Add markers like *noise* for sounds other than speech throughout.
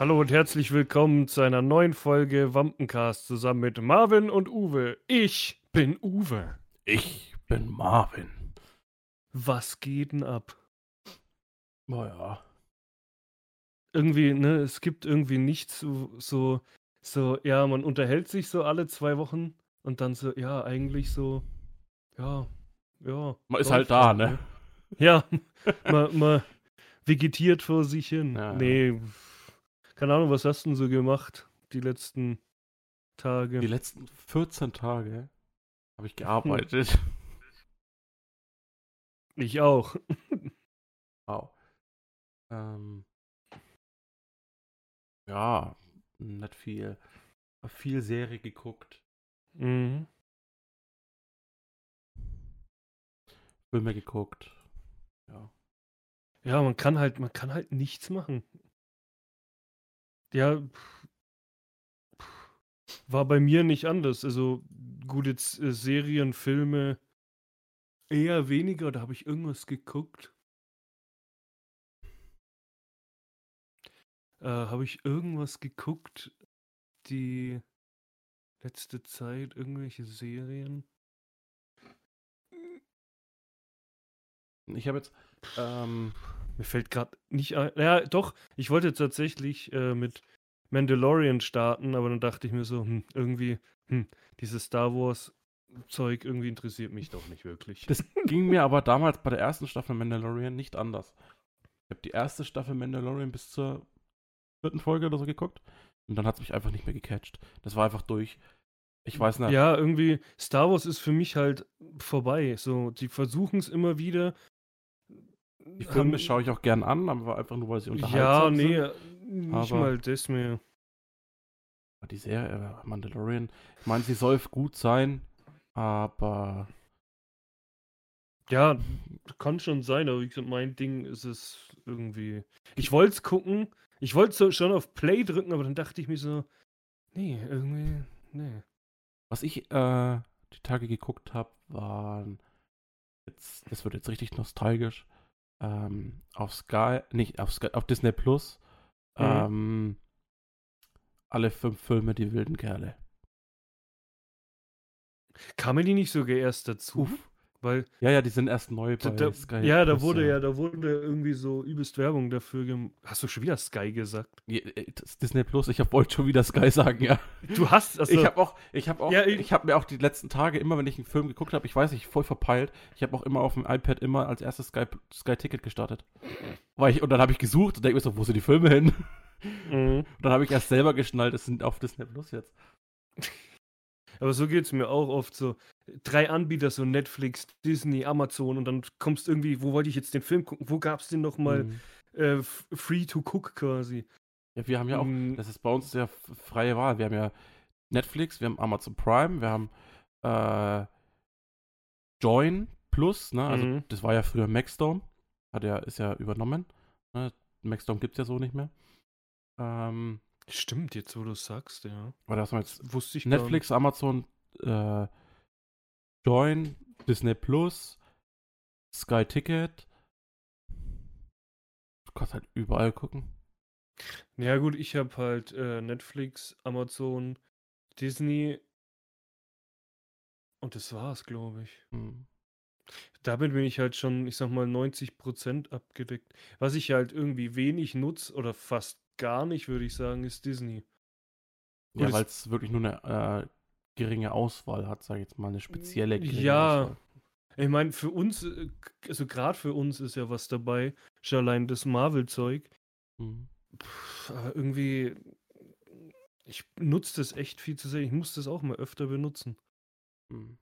Hallo und herzlich willkommen zu einer neuen Folge Wampencast zusammen mit Marvin und Uwe. Ich bin Uwe. Ich bin Marvin. Was geht denn ab? Naja. Irgendwie, ne, es gibt irgendwie nichts so, so, so, ja, man unterhält sich so alle zwei Wochen und dann so, ja, eigentlich so, ja, ja. Man ist halt da, ne? Ja, *laughs* man, man vegetiert vor sich hin. Ja. Nee, keine Ahnung, was hast du denn so gemacht die letzten Tage? Die letzten 14 Tage habe ich *laughs* gearbeitet. Ich auch. *laughs* Wow. Ähm, ja, nicht viel. Viel Serie geguckt, Mhm. Filme geguckt. Ja. Ja, man kann halt, man kann halt nichts machen. Ja, war bei mir nicht anders. Also gut, jetzt äh, Serien, Filme eher weniger. Da habe ich irgendwas geguckt. Äh, habe ich irgendwas geguckt, die letzte Zeit, irgendwelche Serien? Ich habe jetzt, ähm, Mir fällt gerade nicht ein. Ja, doch, ich wollte tatsächlich äh, mit Mandalorian starten, aber dann dachte ich mir so, hm, irgendwie, hm, dieses Star Wars-Zeug irgendwie interessiert mich doch nicht wirklich. das *laughs* ging mir aber damals bei der ersten Staffel Mandalorian nicht anders. Ich habe die erste Staffel Mandalorian bis zur vierten Folge oder so geguckt und dann hat es mich einfach nicht mehr gecatcht. Das war einfach durch. Ich weiß nicht. Ja, irgendwie, Star Wars ist für mich halt vorbei. So, die versuchen es immer wieder. Die Filme haben- schaue ich auch gern an, aber einfach nur, weil sie Ja, unterhaltsam nee, sind. nicht aber- mal das mehr. Die Serie, äh, Mandalorian, ich meine, sie soll gut sein, aber Ja, kann schon sein, aber wie gesagt, mein Ding ist es irgendwie. Ich wollte es gucken, ich wollte so schon auf Play drücken, aber dann dachte ich mir so, nee, irgendwie, nee. was ich äh, die Tage geguckt habe, waren jetzt, das wird jetzt richtig nostalgisch, ähm, auf Sky, nicht auf Sky, auf Disney Plus, Mhm. ähm, alle fünf Filme, die wilden Kerle. Kamen die nicht sogar erst dazu? Uff. Weil, Ja, ja, die sind erst neu bei da, Sky. ja, da wurde ja, da wurde irgendwie so übelst Werbung dafür gem Hast du schon wieder Sky gesagt? Ja, äh, Disney Plus, ich wollte schon wieder Sky sagen, ja. Du hast, also, Ich habe auch, ich habe auch, Ja, ich- ich habe mir auch die letzten Tage immer, wenn ich einen Film geguckt habe, ich weiß nicht, voll verpeilt, ich habe auch immer auf dem iPad immer als erstes Sky, Sky Ticket gestartet. Weil ich, und dann habe ich gesucht und denke mir so, wo sind die Filme hin? Mhm. Und dann habe ich erst selber geschnallt, es sind auf Disney Plus jetzt. *laughs* Aber so geht es mir auch oft so. Drei Anbieter, so Netflix, Disney, Amazon und dann kommst irgendwie, wo wollte ich jetzt den Film gucken? Wo gab es den nochmal Mhm. äh, free to cook quasi? Ja, wir haben ja auch, Mm, das ist bei uns ja f- freie Wahl. Wir haben ja Netflix, wir haben Amazon Prime, wir haben äh, Join Plus, ne? Also Mhm. das war ja früher Maxdome. Hat ja, ist ja übernommen. Ne? Maxdome gibt es ja so nicht mehr. Ähm, Stimmt, jetzt wo du es sagst, ja. aber das jetzt Wusste ich. Netflix, Amazon, äh, Join, Disney Plus, Sky Ticket. Du kannst halt überall gucken. Ja gut, ich habe halt äh, Netflix, Amazon, Disney und das war's, glaube ich. Hm. Damit bin ich halt schon, ich sag mal, 90% abgedeckt. Was ich halt irgendwie wenig nutze oder fast gar nicht, würde ich sagen, ist Disney. Ja, weil es wirklich nur eine äh, geringe Auswahl hat, sage ich jetzt mal, eine spezielle geringe Ja. Auswahl. Ich meine, für uns, äh, also gerade für uns ist ja was dabei, schon allein das Marvel-Zeug. Mhm. Aber irgendwie, ich nutze das echt viel zu sehr. Ich muss das auch mal öfter benutzen. Mhm.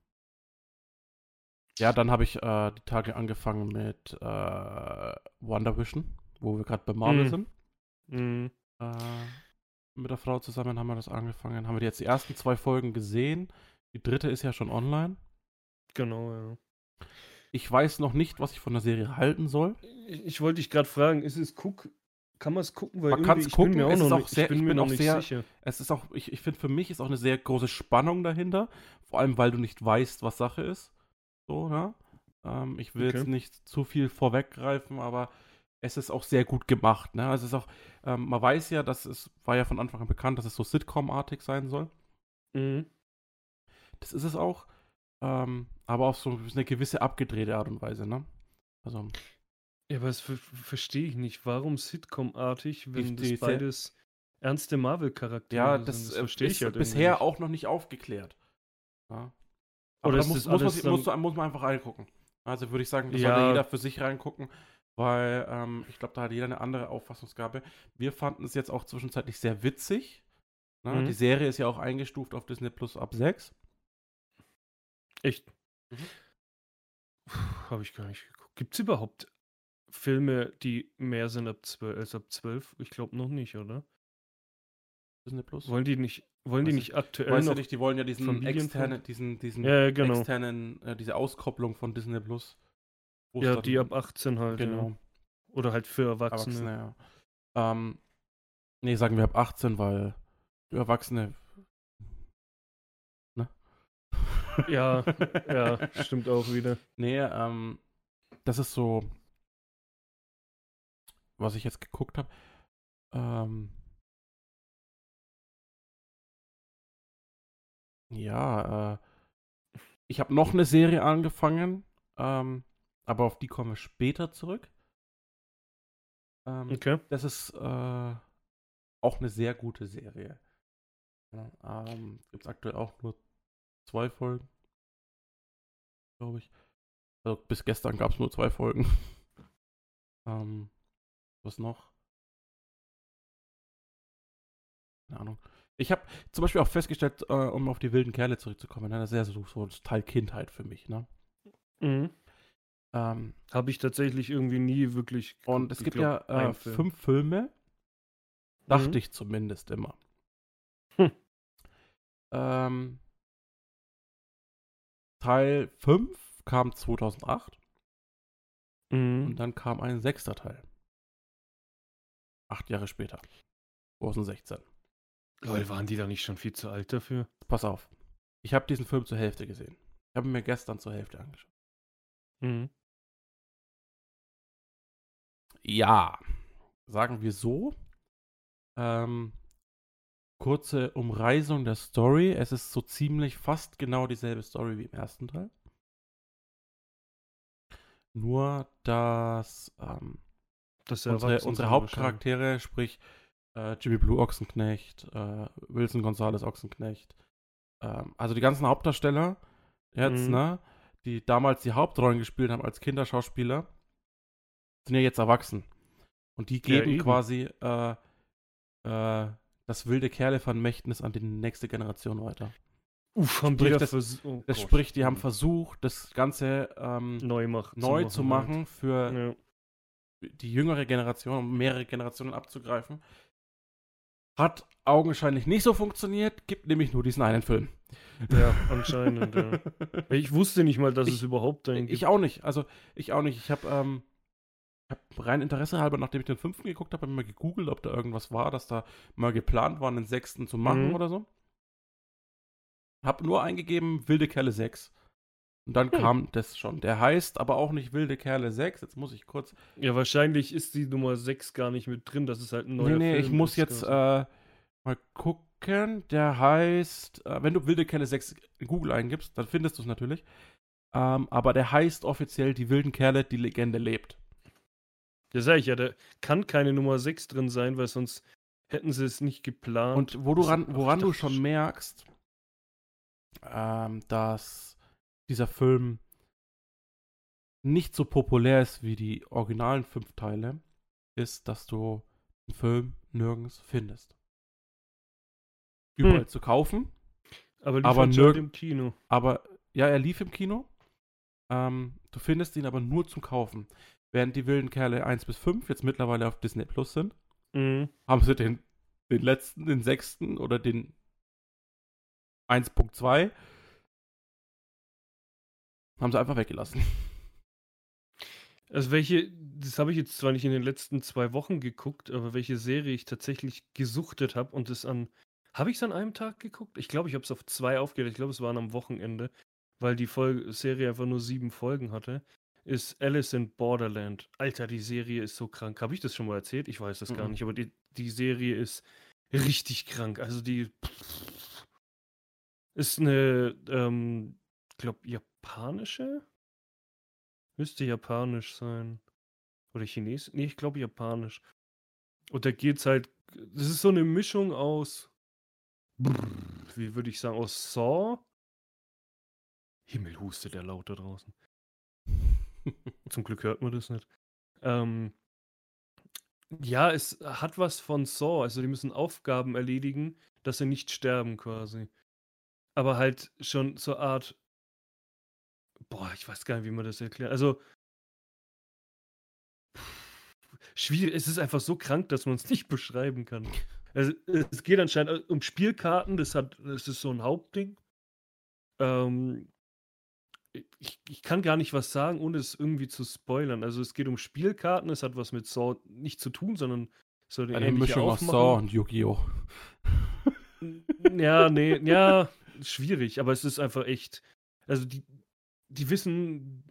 Ja, dann habe ich äh, die Tage angefangen mit äh, WandaVision, wo wir gerade bei Marvel Mhm. sind. Mhm. Äh, mit der Frau zusammen haben wir das angefangen. Haben wir jetzt die ersten zwei Folgen gesehen. Die dritte ist ja schon online. Genau, ja. Ich weiß noch nicht, was ich von der Serie halten soll. Ich, ich wollte dich gerade fragen, ist es guck, kann man es gucken? Weil Man kann's ich gucken, es ist noch auch nicht, sehr- ich bin mir auch nicht sehr- sicher. Es ist auch, ich, ich finde für mich ist auch eine sehr große Spannung dahinter. Vor allem, weil du nicht weißt, was Sache ist. So, ne? Ähm, ich will Okay. jetzt nicht zu viel vorweggreifen, aber es ist auch sehr gut gemacht. Ne? Also es ist auch, ähm, man weiß ja, dass es war ja von Anfang an bekannt, dass es so Sitcom-artig sein soll. Mhm. Das ist es auch. Ähm, aber auf so eine gewisse abgedrehte Art und Weise, ne? Also. Ja, aber das ver verstehe ich nicht. Warum Sitcom-artig, wenn das beides ernste Marvel-Charaktere Ja, sind? das, äh, verstehe ist ich halt bisher nicht. auch noch nicht aufgeklärt. Ja. Aber Oder da muss, das muss, man, muss, muss man einfach reingucken. Also würde ich sagen, das Ja. sollte jeder für sich reingucken, weil ähm, ich glaube, da hat jeder eine andere Auffassungsgabe. Wir fanden es jetzt auch zwischenzeitlich sehr witzig. Ne? Mhm. Die Serie ist ja auch eingestuft auf Disney Plus ab 6. Echt? Mhm. Habe ich gar nicht geguckt. Gibt es überhaupt Filme, die mehr sind ab 12, als ab 12? Ich glaube noch nicht, oder? Disney Plus. Wollen die nicht, wollen die Weiß nicht aktuell Weißt noch? du nicht, die wollen ja diesen externen, diesen, diesen ja, genau. externen, äh, diese Auskopplung von Disney Plus. Ja, die ab 18 halt. Genau. Ja. Oder halt für Erwachsene. Erwachsene, ja. Ähm, nee, sagen wir ab 18, weil für Erwachsene. *laughs* Ne? Ja, *laughs* ja, stimmt auch wieder. Nee, ähm, das ist so, was ich jetzt geguckt habe. Ähm, ja, äh, ich habe noch eine Serie angefangen, ähm, aber auf die kommen wir später zurück. Ähm, Okay. das ist äh, auch eine sehr gute Serie. Ja, ähm, Gibt es aktuell auch nur zwei Folgen, glaube ich. Also bis gestern gab es nur zwei Folgen. *laughs* ähm, was noch? Keine Ahnung. Ich habe zum Beispiel auch festgestellt, äh, um auf die wilden Kerle zurückzukommen, ne, das ist ja so, so ein Teil Kindheit für mich. Ne? Mhm. Ähm, Habe ich tatsächlich irgendwie nie wirklich. und es gibt glaub, ja äh, Film. fünf Filme. Dachte Mhm. ich zumindest immer. Hm. Ähm, Teil 5 kam 2008 Mhm. und dann kam ein sechster Teil. Acht Jahre später. 2016. Leute, waren die da nicht schon viel zu alt dafür? Pass auf. Ich habe diesen Film zur Hälfte gesehen. Ich habe ihn mir gestern zur Hälfte angeschaut. Mhm. Ja, sagen wir so. Ähm, kurze Umreißung der Story. Es ist so ziemlich fast genau dieselbe Story wie im ersten Teil. Nur, dass ähm, sie unsere, unsere Hauptcharaktere, sprich äh, Jimmy Blue Ochsenknecht, äh, Wilson Gonzalez Ochsenknecht, ähm, also die ganzen Hauptdarsteller jetzt, Mhm. ne, die damals die Hauptrollen gespielt haben als Kinderschauspieler, sind ja jetzt erwachsen. Und die geben eben. quasi äh, äh, das wilde Kerle-Vermächtnis an die nächste Generation weiter. Uff, haben die Sprich, da das- oh Das Gott. sprich, die haben versucht, das Ganze ähm, neu, mach, neu zu machen für Halt. Ja. die jüngere Generation, um mehrere Generationen abzugreifen. Hat augenscheinlich nicht so funktioniert, gibt nämlich nur diesen einen Film. ja, anscheinend. ja. *laughs* Ich wusste nicht mal, dass Ich- es überhaupt einen Ich auch nicht. Also, ich auch nicht. Ich habe ähm, hab rein Interesse halber, nachdem ich den fünften geguckt habe, hab mal gegoogelt, ob da irgendwas war, dass da mal geplant war, einen sechsten zu machen Mhm. oder so. Hab nur eingegeben, Wilde Kerle 6. Und dann Hm. kam das schon. Der heißt aber auch nicht Wilde Kerle 6. Jetzt muss ich kurz Ja, wahrscheinlich ist die Nummer 6 gar nicht mit drin. Das ist halt ein neuer Nee, nee, Film. ich muss jetzt äh, mal gucken. Der heißt, äh, wenn du Wilde Kerle 6 in Google eingibst, dann findest du es natürlich. Ähm, aber der heißt offiziell Die wilden Kerle, die Legende lebt. Ja, sag ich ja, da kann keine Nummer 6 drin sein, weil sonst hätten sie es nicht geplant. Und wo du ran, woran du schon merkst, ähm, dass dieser Film nicht so populär ist wie die originalen fünf Teile, ist, dass du den Film nirgends findest. Überall Hm. zu kaufen, aber lief aber nirg- im Kino. Aber ja, er lief im Kino. Ähm, du findest ihn aber nur zum Kaufen. Während die wilden Kerle 1 bis 5 jetzt mittlerweile auf Disney Plus sind, Mhm. haben sie den, den letzten, den sechsten oder den 1.2 haben sie einfach weggelassen. Also welche, das habe ich jetzt zwar nicht in den letzten zwei Wochen geguckt, aber welche Serie ich tatsächlich gesuchtet habe und es an, habe ich es an einem Tag geguckt? Ich glaube, ich habe es auf zwei aufgelegt. Ich glaube, es waren am Wochenende, weil die Folge, Serie einfach nur sieben Folgen hatte. Ist Alice in Borderland. Alter, die Serie ist so krank. Habe ich das schon mal erzählt? Ich weiß das gar Mhm. nicht, aber die, die Serie ist richtig krank. Also die ist eine, ähm, glaube japanische? Müsste japanisch sein. Oder Chinesisch? Nee, ich glaube japanisch. Und da geht's halt, das ist so eine Mischung aus, wie würde ich sagen, aus Saw. Himmel hustet der laut da draußen. *laughs* Zum Glück hört man das nicht. Ähm, ja, es hat was von Saw. Also die müssen Aufgaben erledigen, dass sie nicht sterben quasi. Aber halt schon so Art. Boah, ich weiß gar nicht, wie man das erklärt. Also. Schwierig. Es ist einfach so krank, dass man es nicht *laughs* beschreiben kann. Also, es geht anscheinend um Spielkarten. Das, hat, das ist so ein Hauptding. Ähm, ich, ich kann gar nicht was sagen, ohne es irgendwie zu spoilern. Also es geht um Spielkarten, es hat was mit Saw nicht zu tun, sondern so eine, Eine Mischung aus Aufmachung. Saw und Yu-Gi-Oh! Ja, nee, ja, schwierig, aber es ist einfach echt. Also die, die wissen,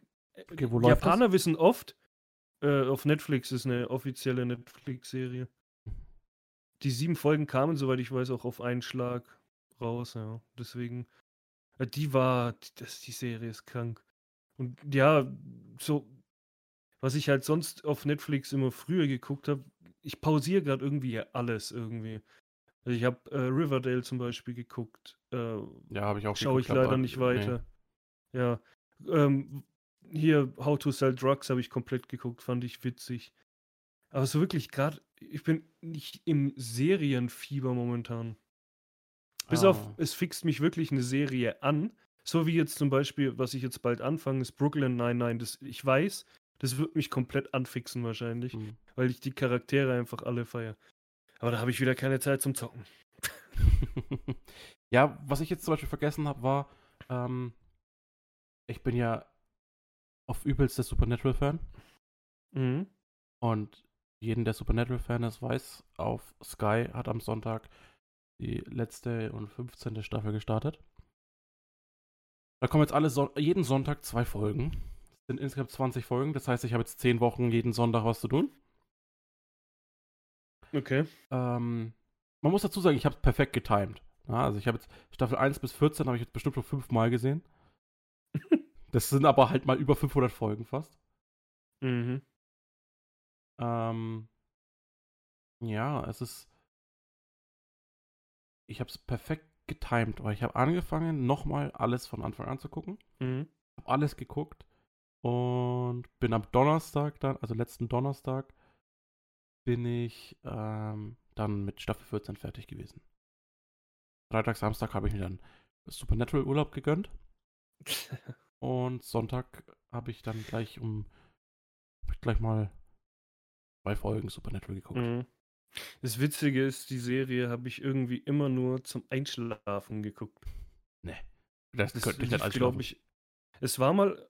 Okay, wo die läuft das? Japaner wissen oft, äh, auf Netflix ist eine offizielle Netflix-Serie. Die sieben Folgen kamen, soweit ich weiß, auch auf einen Schlag raus, ja. Deswegen, äh, die war, die- das, die Serie ist krank. Und ja, so, was ich halt sonst auf Netflix immer früher geguckt habe, ich pausiere gerade irgendwie alles irgendwie. Also ich habe äh, Riverdale zum Beispiel geguckt. Äh, Ja, habe ich auch Schaue ich leider nicht nee. weiter. Ja. Ähm, hier, How to Sell Drugs habe ich komplett geguckt, fand ich witzig. Aber so wirklich gerade, ich bin nicht im Serienfieber momentan. Bis auf, Ah. es fixt mich wirklich eine Serie an. So wie jetzt zum Beispiel, was ich jetzt bald anfange, ist Brooklyn 99. Das, ich weiß, das wird mich komplett anfixen wahrscheinlich, Hm. weil ich die Charaktere einfach alle feiere. Aber da habe ich wieder keine Zeit zum Zocken. *laughs* ja, was ich jetzt zum Beispiel vergessen habe, war, ähm, ich bin ja auf übelst der Supernatural-Fan Mhm. und jeden, der Supernatural-Fan ist, weiß, auf Sky hat am Sonntag die letzte und 15. Staffel gestartet. Da kommen jetzt alle Son jeden Sonntag zwei Folgen. Es sind insgesamt 20 Folgen, das heißt, ich habe jetzt 10 Wochen jeden Sonntag was zu tun. Okay. Ähm, man muss dazu sagen, ich habe es perfekt getimed. Ja, also ich habe jetzt Staffel 1 bis 14 habe ich jetzt bestimmt schon fünfmal gesehen. *laughs* das sind aber halt mal über 500 Folgen fast. Mhm. Ähm, ja, es ist. Ich habe es perfekt getimed, weil ich habe angefangen, nochmal alles von Anfang an zu gucken. Mhm. Habe alles geguckt und bin am Donnerstag dann, also letzten Donnerstag, bin ich ähm, dann mit Staffel 14 fertig gewesen. Freitag, Samstag habe ich mir dann Supernatural Urlaub gegönnt *laughs* und Sonntag habe ich dann gleich um gleich mal zwei Folgen Supernatural geguckt. Mhm. Das Witzige ist, die Serie habe ich irgendwie immer nur zum Einschlafen geguckt. Das, Das könnte ich nicht glaube ich. Es war mal,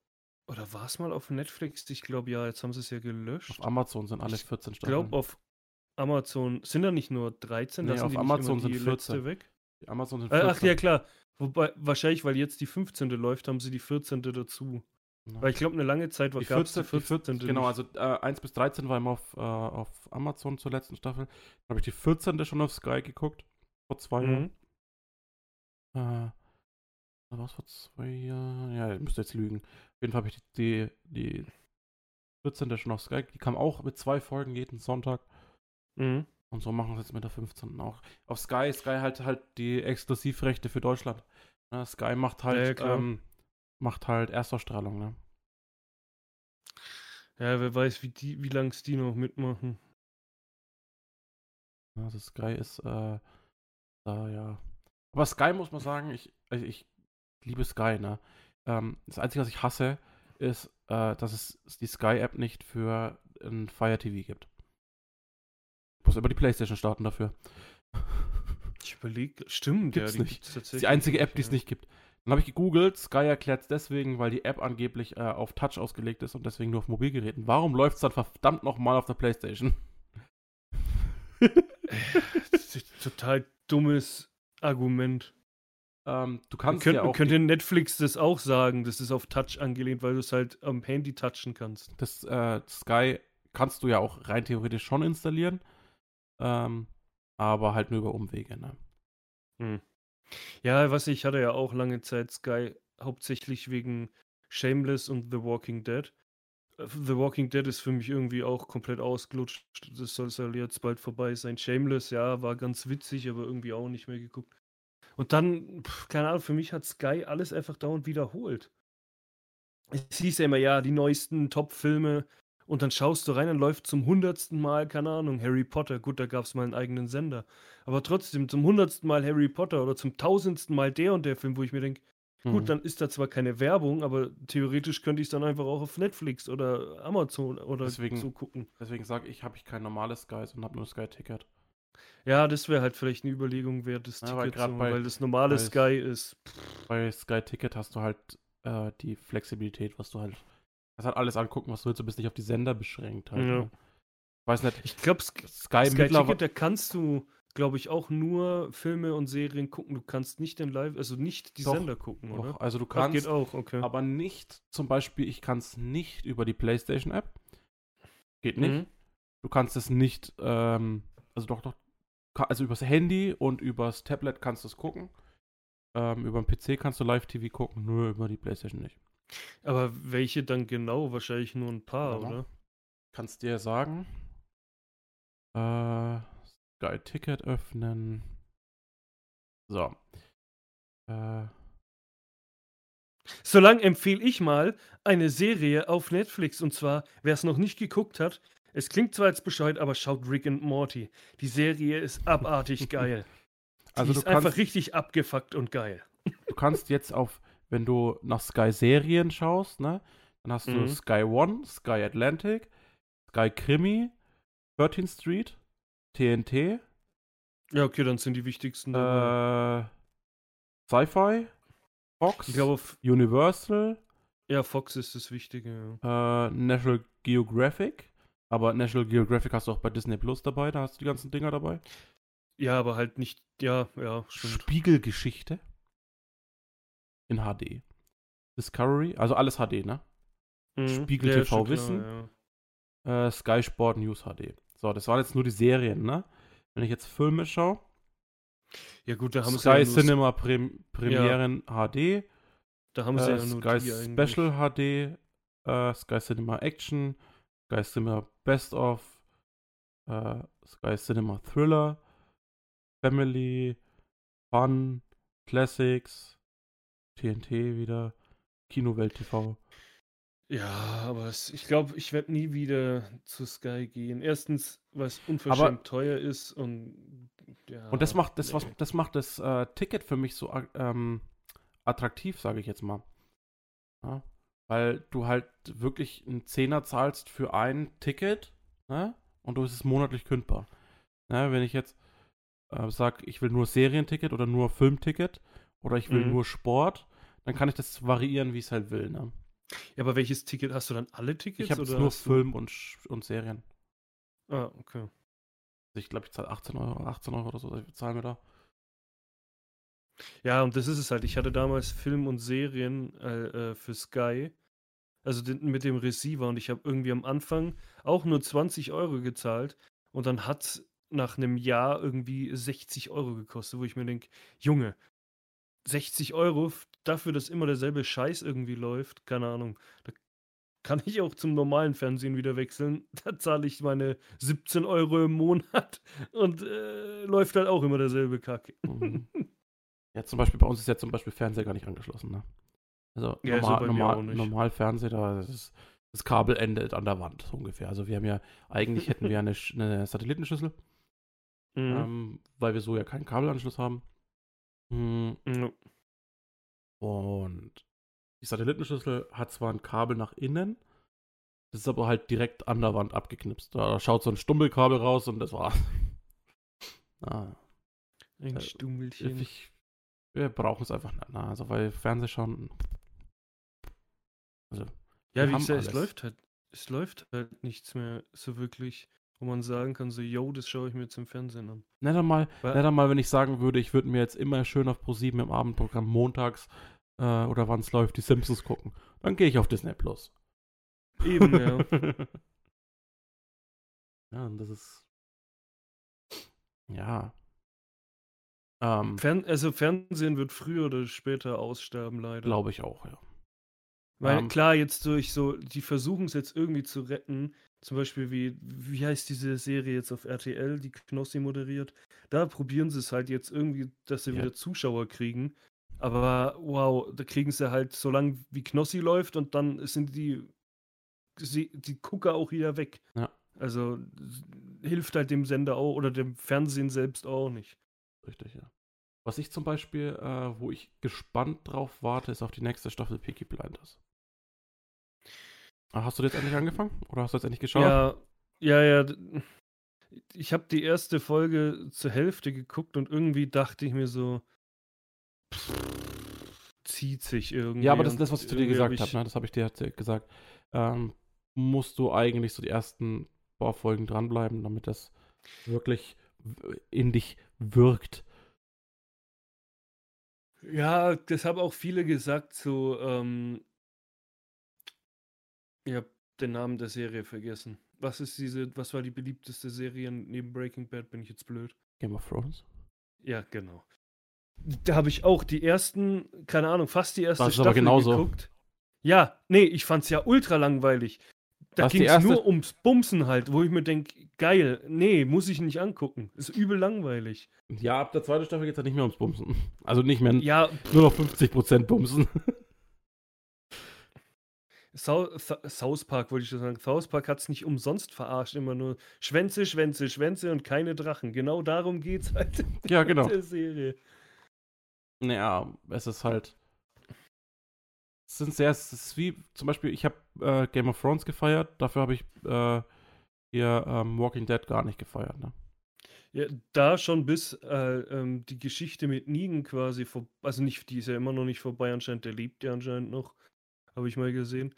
oder war es mal auf Netflix? Ich glaube ja, jetzt haben sie es ja gelöscht. Auf Amazon sind alle Ich 14 Ich Staffeln. glaube auf Amazon, sind da nicht nur 13? Nee, auf Amazon sind letzte 14. weg? Die Amazon sind Äh, 14. ach ja, klar. Wobei, wahrscheinlich, weil jetzt die 15. läuft, haben sie die 14. dazu. Ja. Weil ich glaube, eine lange Zeit war Die gab es 14, die die 14. 14 genau, also äh, 1 bis 13 war immer auf, äh, auf Amazon zur letzten Staffel. Dann habe ich die 14. schon auf Sky geguckt. Vor zwei Jahren. Mhm. Äh, war es vor zwei Jahren? Ja, ich müsste jetzt lügen. Auf jeden Fall habe ich die, die, die 14. schon auf Sky. Die kam auch mit zwei Folgen jeden Sonntag. Mhm. Und so machen sie jetzt mit der 15. auch. Auf Sky, Sky halt halt die Exklusivrechte für Deutschland. Ne, Sky macht Ja, ja, halt, klar. ähm, macht halt Erstausstrahlung, ne? Ja, wer weiß, wie, die, wie lange es die noch mitmachen. Also Sky ist, äh, da, ja. Aber Sky muss man sagen, ich, ich, ich liebe Sky, ne? Ähm, das Einzige, was ich hasse, ist, äh, dass es die Sky-App nicht für ein Fire TV gibt. Ich muss über die Playstation starten dafür. Ich überlege, stimmt, Gibt's ja, die nicht. gibt's Das tatsächlich. ist die einzige App, die es ja. nicht gibt. Dann habe ich gegoogelt, Sky erklärt es deswegen, weil die App angeblich äh, auf Touch ausgelegt ist und deswegen nur auf Mobilgeräten. Warum läuft es dann verdammt nochmal auf der Playstation? Total dummes Argument. ähm, du kannst Könnt, ja auch könnte Netflix das auch sagen, das ist auf Touch angelehnt, weil du es halt am Handy touchen kannst. das äh, Sky kannst du ja auch rein theoretisch schon installieren, ähm, aber halt nur über Umwege. Ne? Hm. Ja, was ich hatte ja auch lange Zeit Sky, hauptsächlich wegen Shameless und The Walking Dead. Äh, The Walking Dead ist für mich irgendwie auch komplett ausgelutscht. Das soll jetzt bald vorbei sein. Shameless, ja, war ganz witzig, aber irgendwie auch nicht mehr geguckt. Und dann, pf, keine Ahnung, für mich hat Sky alles einfach dauernd wiederholt. Es hieß ja immer, ja, die neuesten Top-Filme. Und dann schaust du rein, dann läuft zum hundertsten Mal, keine Ahnung, Harry Potter. Gut, da gab es mal einen eigenen Sender. Aber trotzdem, zum hundertsten Mal Harry Potter oder zum tausendsten Mal der und der Film, wo ich mir denke, gut, Mhm. dann ist da zwar keine Werbung, aber theoretisch könnte ich es dann einfach auch auf Netflix oder Amazon oder Deswegen- so gucken. Deswegen sage ich, habe ich kein normales Sky, sondern habe nur Sky-Ticket. Ja, das wäre halt vielleicht eine Überlegung wert, das Ja, weil Ticket, grad so, bei- weil das normale weil Sky ist. Bei Sky-Ticket hast du halt äh, die Flexibilität, was du halt. Kannst halt alles angucken, was du willst. Du bist nicht auf die Sender beschränkt. Halt, Ja. ne? Ich weiß nicht, Ich glaube, Sky, Sky. Ticket, da kannst du, glaube ich, auch nur Filme und Serien gucken. Du kannst nicht den Live, also nicht die Doch, Sender gucken, oder? Doch, also du kannst, geht auch, okay. aber nicht, zum Beispiel, ich kann es nicht über die PlayStation-App. Geht nicht. Mhm. Du kannst es nicht, ähm, also doch, doch, also übers Handy und übers Tablet kannst du es gucken. Ähm, über den PC kannst du Live-TV gucken, nur über die PlayStation nicht. Aber welche dann genau? Wahrscheinlich nur ein paar, mal. oder? Kannst dir sagen. Äh, Sky Ticket öffnen. So. Äh, Solange empfehle ich mal eine Serie auf Netflix. Und zwar, wer es noch nicht geguckt hat, es klingt zwar jetzt bescheuert, aber schaut Rick and Morty. Die Serie ist abartig *laughs* geil. also Die du ist einfach kannst, richtig abgefuckt und geil. du kannst jetzt auf, wenn du nach Sky Serien schaust, ne, dann hast du Mhm. Sky One, Sky Atlantic, Sky Krimi, 13th Street, TNT, Ja, okay, dann sind die wichtigsten. äh, Sci-Fi, Fox, ich glaube, Universal, ja, Fox ist das Wichtige. Ja. äh, National Geographic. Aber National Geographic hast du auch bei Disney Plus dabei, da hast du die ganzen Dinger dabei. ja, aber halt nicht. Ja, ja, stimmt. Spiegelgeschichte in HD. Discovery, also alles HD, ne? Mhm. Spiegel Ja, TV klar, Wissen. ja. Äh, Sky Sport News HD. So, das waren jetzt nur die Serien, ne? Wenn ich jetzt Filme schaue, Ja, gut, da haben sie Sky ja Cinema Prem Premieren HD, da haben sie äh, ja nur Sky die eigentlich. Special HD, äh, Sky Cinema Action, Sky Cinema Best of, äh, Sky Cinema Thriller, Family, Fun, Classics, TNT wieder, Kinowelt TV. Ja, aber es, ich glaube, ich werde nie wieder zu Sky gehen. Erstens, weil es unverschämt teuer ist und ja. Und das macht das, was, das macht das äh, Ticket für mich so a- ähm, attraktiv, sage ich jetzt mal. Ja? Weil du halt wirklich einen Zehner zahlst für ein Ticket, ne? Und du ist es monatlich kündbar. Ne? Wenn ich jetzt äh, sage, ich will nur Serienticket oder nur Filmticket oder ich will Mhm. nur Sport, dann kann ich das variieren, wie ich es halt will. Ne? Ja, aber welches Ticket hast du dann alle Tickets? Ich habe nur Film und, und Serien. Ah, okay. Also ich glaube, ich zahle 18 Euro, 18 Euro oder so, zahlen wir da. Ja, und das ist es halt. Ich hatte damals Film und Serien äh, äh, für Sky. Also den, mit dem Receiver und ich habe irgendwie am Anfang auch nur 20 Euro gezahlt und dann hat es nach einem Jahr irgendwie 60 Euro gekostet, wo ich mir denke, Junge, 60 Euro dafür, dass immer derselbe Scheiß irgendwie läuft, keine Ahnung. Da kann ich auch zum normalen Fernsehen wieder wechseln. *laughs* Da zahle ich meine 17 Euro im Monat und äh, läuft halt auch immer derselbe Kack. Mhm. *laughs* Ja, zum Beispiel bei uns ist ja zum Beispiel Fernseher gar nicht angeschlossen, ne? Also Ja, so normal, mir normal, normal Fernseher, da das, ist, das Kabel endet an der Wand, so ungefähr. Also wir haben ja, eigentlich hätten wir *laughs* eine, eine Satellitenschüssel, Mhm. ähm, weil wir so ja keinen Kabelanschluss haben. Mhm. Und die Satellitenschüssel hat zwar ein Kabel nach innen, das ist aber halt direkt an der Wand abgeknipst. Da schaut so ein Stummelkabel raus und das war. *laughs* ah, Ein Äh, Stummelchen. ich, wir brauchen es einfach nicht. Na, also weil Fernsehschauen. Also, Ja, wie gesagt, es läuft halt, es läuft halt nichts mehr so wirklich. Wo man sagen kann, so, yo, das schaue ich mir jetzt im Fernsehen an. Netter mal, netter mal, wenn ich sagen würde, ich würde mir jetzt immer schön auf Pro7 im Abendprogramm montags äh, oder wann es läuft, die Simpsons gucken. Dann gehe ich auf Disney Plus. Eben, ja. *laughs* ja, und das ist. Ja. Ähm, Fern also Fernsehen wird früher oder später aussterben, leider. Glaube ich auch, ja. Weil Ähm, klar, jetzt durch so, die versuchen es jetzt irgendwie zu retten. Zum Beispiel wie, wie heißt diese Serie jetzt auf RTL, die Knossi moderiert. Da probieren sie es halt jetzt irgendwie, dass sie Ja. wieder Zuschauer kriegen. Aber wow, da kriegen sie halt so lange wie Knossi läuft und dann sind die, die Gucker auch wieder weg. Ja. Also hilft halt dem Sender auch oder dem Fernsehen selbst auch nicht. Richtig, ja. Was ich zum Beispiel, äh, wo ich gespannt drauf warte, ist auf die nächste Staffel Peaky Blinders. Ah, Hast du jetzt endlich angefangen? Oder hast du jetzt endlich geschaut? Ja, ja, ja. Ich habe die erste Folge zur Hälfte geguckt und irgendwie dachte ich mir so, pff, zieht sich irgendwie. Ja, aber das ist das, was ich zu dir hab gesagt habe, ne? das habe ich dir gesagt. Ähm, musst du eigentlich so die ersten paar Folgen dranbleiben, damit das wirklich in dich wirkt. Ja, das haben auch viele gesagt, so, ähm, ich habe den Namen der Serie vergessen. Was ist diese, was war die beliebteste Serie neben Breaking Bad? Bin ich jetzt blöd? Game of Thrones. Ja, genau. Da habe ich auch die ersten, keine Ahnung, fast die erste Das ist aber Staffel genauso. geguckt. Ja, nee, ich fand's ja ultra langweilig. Da ging es nur ums Bumsen halt, wo ich mir denke, geil, nee, muss ich nicht angucken. Ist übel langweilig. Ja, ab der zweiten Staffel geht es ja nicht mehr ums Bumsen. Also nicht mehr, Ja, nur noch 50% Bumsen. *laughs* South Park wollte ich schon sagen. South Park hat's nicht umsonst verarscht, immer nur Schwänze, Schwänze, Schwänze und keine Drachen. Genau darum geht's halt in *laughs* ja, genau. der Serie. Naja, es ist halt. Es sind sehr, es ist wie zum Beispiel, ich habe äh, Game of Thrones gefeiert, dafür habe ich äh, hier ähm, Walking Dead gar nicht gefeiert. Ne? Ja, da schon bis äh, ähm, die Geschichte mit Negan quasi vor, also nicht, die ist ja immer noch nicht vorbei anscheinend, der lebt ja anscheinend noch, habe ich mal gesehen.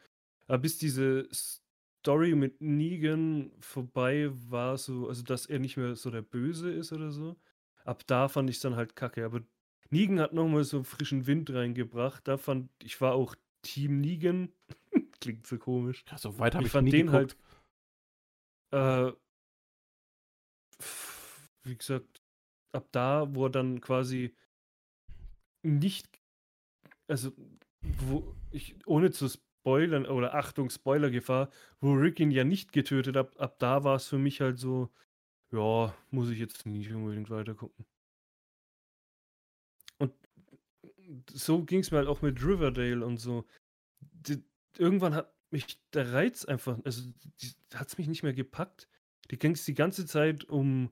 Aber bis diese Story mit Negan vorbei war, so, also dass er nicht mehr so der Böse ist oder so, ab da fand ich dann halt kacke. Aber Negan hat nochmal so frischen Wind reingebracht. Da fand ich war auch Team Negan. *laughs* Klingt so komisch. Ja, so weit habe Ich ich, fand den geguckt. halt, äh, wie gesagt, ab da, wo er dann quasi nicht, also, wo ich, ohne zu spoilern, oder Achtung, Spoilergefahr, wo Rick ihn ja nicht getötet hat, ab, ab da war es für mich halt so, ja, muss ich jetzt nicht unbedingt weitergucken. Und so ging es mir halt auch mit Riverdale und so. Die, irgendwann hat mich der Reiz einfach, also hat es mich nicht mehr gepackt. Die ging es die ganze Zeit um,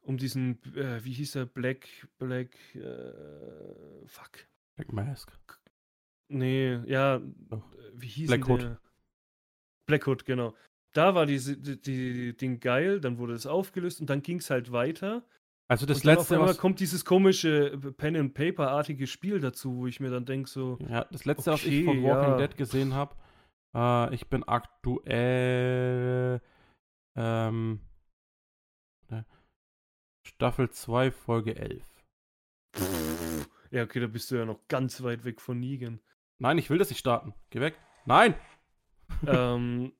um diesen, äh, wie hieß er, Black, Black, äh, fuck. Black Mask. Nee, ja, Doch. wie hieß Black Hood. der? Black Hood, genau. Da war diese, die, die Ding geil, dann wurde es aufgelöst und dann ging es halt weiter. Also das und dann letzte, auf einmal was, kommt dieses komische Pen and Paper artige Spiel dazu, wo ich mir dann denke so, ja, das letzte, was ich Okay, von Walking ja. Dead gesehen habe, äh, ich bin aktuell ähm, ne, Staffel 2, Folge 11. ja okay, da bist du ja noch ganz weit weg von Negan. Nein, ich will das nicht starten. Geh weg. Nein! ähm,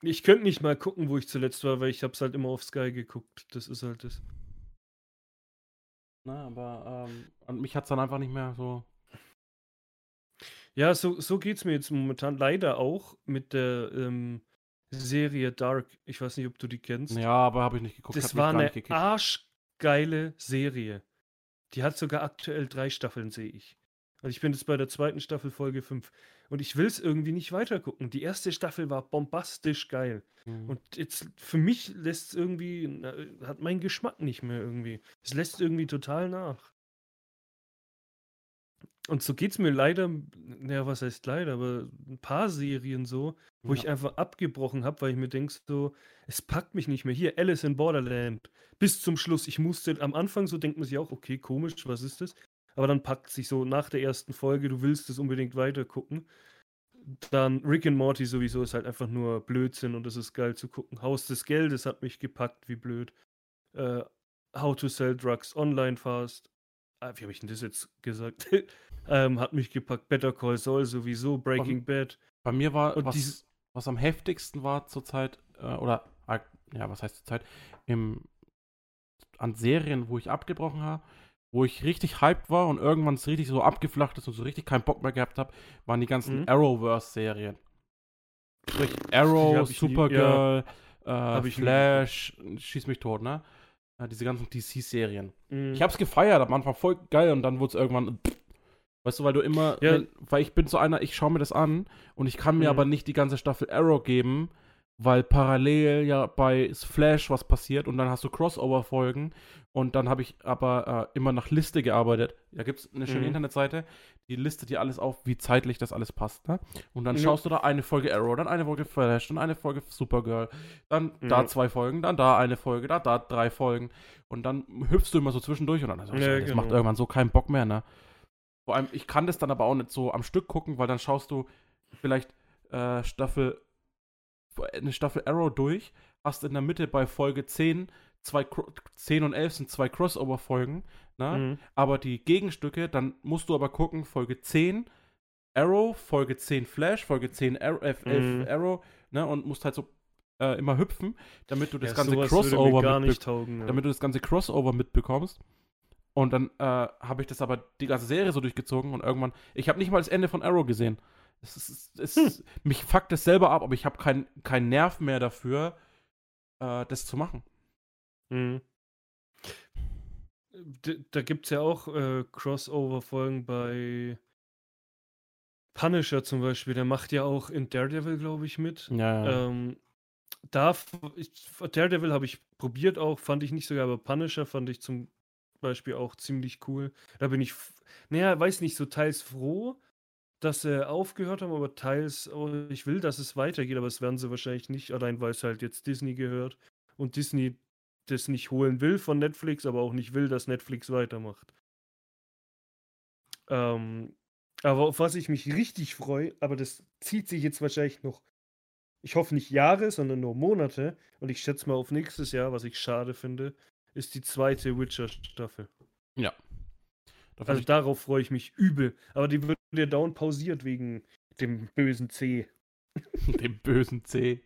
ich könnte nicht mal gucken, wo ich zuletzt war, weil ich hab's halt immer auf Sky geguckt. Das ist halt das. Na, aber ähm, und mich hat es dann einfach nicht mehr so. Ja, so, so geht's mir jetzt momentan leider auch mit der ähm, Serie Dark. Ich weiß nicht, ob du die kennst. Ja, aber habe ich nicht geguckt. das war eine arschgeile Serie. Die hat sogar aktuell drei Staffeln, sehe ich. Also ich bin jetzt bei der zweiten Staffel Folge 5. Und ich will es irgendwie nicht weitergucken. Die erste Staffel war bombastisch geil. Mhm. Und jetzt für mich lässt es irgendwie, na, hat mein Geschmack nicht mehr irgendwie. Es lässt irgendwie total nach. Und so geht es mir leider, naja, was heißt leider, aber ein paar Serien so, wo ich Ja. einfach abgebrochen habe, weil ich mir denke, so, es packt mich nicht mehr. Hier, Alice in Borderland. Bis zum Schluss. Ich musste am Anfang so denkt man sich auch, okay, komisch, was ist das? Aber dann packt sich so nach der ersten Folge, du willst es unbedingt weiter gucken. dann Rick and Morty sowieso ist halt einfach nur Blödsinn und das ist geil zu gucken. Haus des Geldes hat mich gepackt, wie blöd. Äh, How to Sell Drugs Online Fast. Ah, wie habe ich denn das jetzt gesagt? *laughs* ähm, hat mich gepackt. Better Call Saul sowieso. Breaking bei, Bad. Bei mir war, und was, was am heftigsten war zurzeit, äh, oder, äh, ja, was heißt zurzeit, im, an Serien, wo ich abgebrochen habe, wo ich richtig hyped war und irgendwann es richtig so abgeflacht ist und so richtig keinen Bock mehr gehabt habe, waren die ganzen mhm. Arrowverse-Serien. Sprich, Arrow, Supergirl, ja, äh, Flash, schieß mich tot, ne? Ja, diese ganzen DC-Serien. Mhm. Ich hab's gefeiert, am Anfang voll geil und dann wurde es irgendwann. Pff, weißt du, weil du immer. Ja. Wenn, weil ich bin so einer, ich schaue mir das an und ich kann mir mhm. aber nicht die ganze Staffel Arrow geben, weil parallel ja bei Flash was passiert und dann hast du Crossover-Folgen und dann habe ich aber äh, immer nach Liste gearbeitet. Da gibt es eine schöne mhm. Internetseite, die listet dir alles auf, wie zeitlich das alles passt. Ne? Und dann mhm. schaust du da eine Folge Arrow, dann eine Folge Flash, dann eine Folge Supergirl, dann mhm. da zwei Folgen, dann da eine Folge, da da drei Folgen und dann hüpfst du immer so zwischendurch und dann du, ja, das genau. macht irgendwann so keinen Bock mehr. Ne? Vor allem, ich kann das dann aber auch nicht so am Stück gucken, weil dann schaust du vielleicht äh, Staffel eine Staffel Arrow durch, hast in der Mitte bei Folge 10 zwei 10 und 11 sind zwei Crossover-Folgen, ne? Mhm. aber die Gegenstücke, dann musst du aber gucken, Folge 10 Arrow, Folge 10 Flash, Folge 10 Arrow, äh, 11 mhm. Arrow, ne? und musst halt so äh, immer hüpfen, damit du das ja, ganze Crossover taugen, ja. damit du das ganze Crossover mitbekommst. Und dann äh, habe ich das aber die ganze Serie so durchgezogen und irgendwann, ich habe nicht mal das Ende von Arrow gesehen. Es ist, es hm. Mich fuckt es selber ab, aber ich habe keinen kein Nerv mehr dafür, äh, das zu machen. Mhm. Da gibt es ja auch äh, Crossover-Folgen bei Punisher zum Beispiel. Der macht ja auch in Daredevil, glaube ich, mit. Ja. Ähm, da, ich, Daredevil habe ich probiert auch, fand ich nicht sogar, aber Punisher fand ich zum Beispiel auch ziemlich cool. Da bin ich, naja, weiß nicht, so teils froh, dass sie aufgehört haben, aber teils, oh, ich will, dass es weitergeht, aber es werden sie wahrscheinlich nicht, allein weil es halt jetzt Disney gehört und Disney das nicht holen will von Netflix, aber auch nicht will, dass Netflix weitermacht. Ähm, aber auf was ich mich richtig freue, aber das zieht sich jetzt wahrscheinlich noch, ich hoffe nicht Jahre, sondern nur Monate und ich schätze mal auf nächstes Jahr, was ich schade finde, ist die zweite Witcher-Staffel. Ja, also darauf freue ich mich übel. Aber die wird ja down pausiert wegen dem bösen C. *laughs* dem bösen C.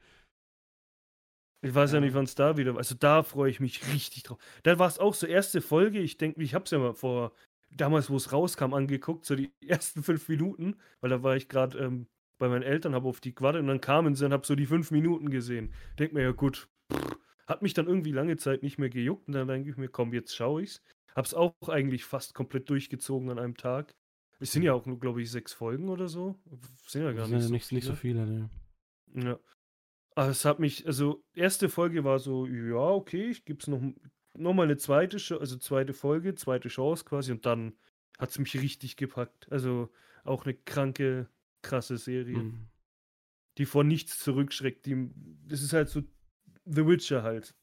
Ich weiß ja, ja nicht, wann es da wieder war. Also da freue ich mich richtig drauf. Da war es auch so erste Folge. Ich denke, ich habe es ja mal vor, damals, wo es rauskam, angeguckt, so die *laughs* ersten fünf Minuten, weil da war ich gerade ähm, bei meinen Eltern, habe auf die gewartet und dann kamen sie und habe so die fünf Minuten gesehen. Denk mir ja, gut, pff, hat mich dann irgendwie lange Zeit nicht mehr gejuckt und dann denke ich mir, komm, jetzt schaue ich's. Hab's auch eigentlich fast komplett durchgezogen an einem Tag. Es sind ja auch nur, glaube ich, sechs Folgen oder so. Es sind ja gar nicht, so nicht, nicht so viele, ne. Ja. Aber es hat mich, also, erste Folge war so, ja, okay, ich gebe es noch, noch mal eine zweite, also zweite Folge, zweite Chance quasi und dann hat es mich richtig gepackt. Also auch eine kranke, krasse Serie. Mhm. Die vor nichts zurückschreckt. Die, das ist halt so The Witcher halt.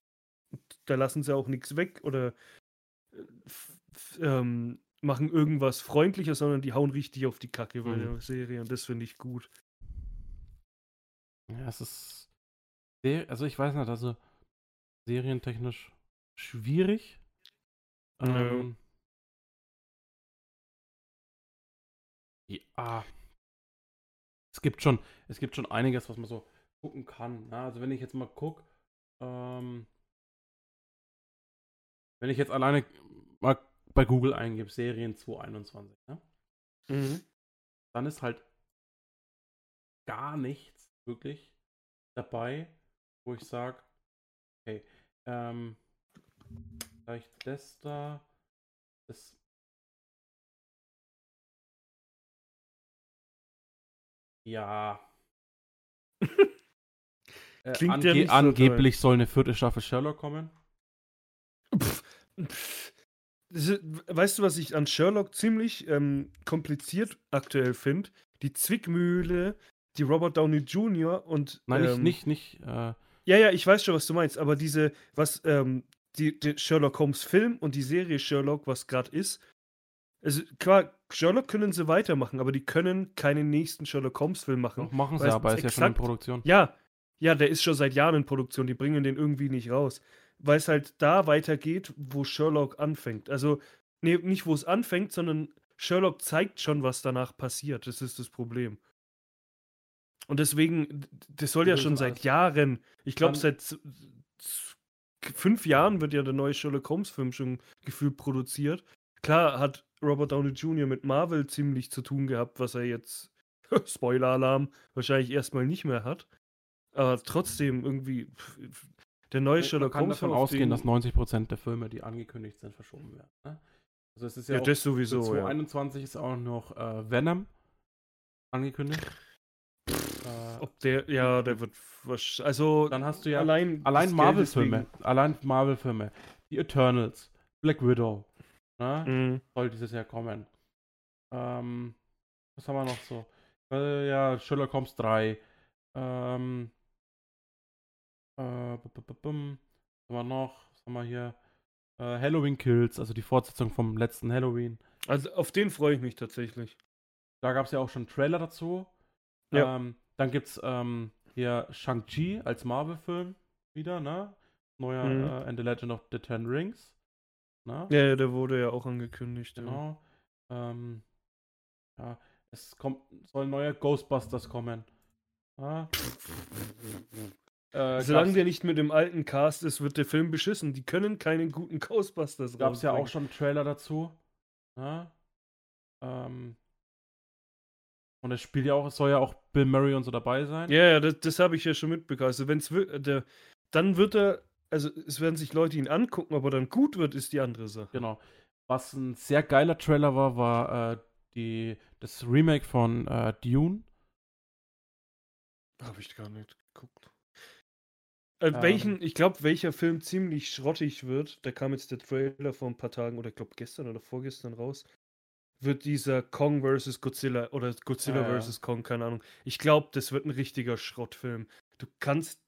Da lassen sie auch nichts weg oder ähm, machen irgendwas Freundliches, sondern die hauen richtig auf die Kacke bei mhm. der Serie und das finde ich gut. Ja, es ist. Also ich weiß nicht, also serientechnisch schwierig. Ähm, ja. Es gibt schon, es gibt schon einiges, was man so gucken kann. Ne? Also wenn ich jetzt mal gucke, ähm, wenn ich jetzt alleine mal bei Google eingebe, Serien 221, ne? Mhm. dann ist halt gar nichts wirklich dabei, wo ich sage, okay, ähm, vielleicht das da, das Ja. *laughs* äh, Klingt ange ja nicht angeblich so soll eine vierte Staffel Sherlock kommen. Pff, pff weißt du, was ich an Sherlock ziemlich ähm, kompliziert aktuell finde? Die Zwickmühle, die Robert Downey Jr. und. Nein, ähm, nicht, nicht, nicht. Äh... Ja, ja, ich weiß schon, was du meinst, aber diese, was, ähm, die, die Sherlock Holmes Film und die Serie Sherlock, was gerade ist, Also klar, Sherlock können sie weitermachen, aber die können keinen nächsten Sherlock Holmes-Film machen. Doch, machen sie, aber ist ja schon in exakt- Produktion. Ja, ja, der ist schon seit Jahren in Produktion, die bringen den irgendwie nicht raus. Weil es halt da weitergeht, wo Sherlock anfängt. Also, nee, nicht wo es anfängt, sondern Sherlock zeigt schon, was danach passiert. Das ist das Problem. Und deswegen, das soll ja schon seit. Jahren, ich glaube, seit fünf Jahren wird ja der neue Sherlock Holmes-Film schon gefühlt produziert. Klar hat Robert Downey Jr. mit Marvel ziemlich zu tun gehabt, was er jetzt, *laughs* Spoiler-Alarm, wahrscheinlich erstmal nicht mehr hat. Aber trotzdem irgendwie, der neue Man Sherlock kann Holmes davon ausgehen, dass 90% der Filme, die angekündigt sind, verschoben werden. Ne? Also es ist ja, Ja, auch, das sowieso, ja. 2021 ist auch noch äh, Venom angekündigt. Äh, Ob der, ja, der wird, also dann hast du ja allein, allein Marvel-Filme, allein Marvel-Filme, die Eternals, Black Widow, ne? Mhm. soll dieses Jahr kommen. Ähm, was haben wir noch so? Äh, ja, Sherlock Holmes 3. Ähm, äh, was haben wir noch? Was haben wir hier? Äh, Halloween Kills, also die Fortsetzung vom letzten Halloween. Also auf den freue ich mich tatsächlich. Da gab es ja auch schon einen Trailer dazu. Ja. Ähm, dann gibt es ähm, hier Shang-Chi als Marvel-Film wieder, ne? Neuer Mhm. äh, And the Legend of the Ten Rings. Ne? Ja, ja, der wurde ja auch angekündigt. Ja. Genau. Ähm, ja, es kommt, soll ein neuer Ghostbusters kommen. Ja. Äh, Solange der nicht mit dem alten Cast ist, wird der Film beschissen. Die können keinen guten Ghostbusters gab es ja auch schon einen Trailer dazu. Ja. Ähm, und es spielt ja auch, es soll ja auch Bill Murray und so dabei sein. Ja, ja, das, das habe ich ja schon mitbekommen. Also wenn's wir- der, dann wird er, also es werden sich Leute ihn angucken, ob er dann gut wird, ist die andere Sache. Genau. Was ein sehr geiler Trailer war, war äh, die, das Remake von äh, Dune. Habe ich gar nicht geguckt. Äh, Ähm. welchen, ich glaube, welcher Film ziemlich schrottig wird, da kam jetzt der Trailer vor ein paar Tagen oder ich glaube gestern oder vorgestern raus, wird dieser Kong vs. Godzilla oder Godzilla Ja, ja. vs. Kong, keine Ahnung. Ich glaube, das wird ein richtiger Schrottfilm. Du kannst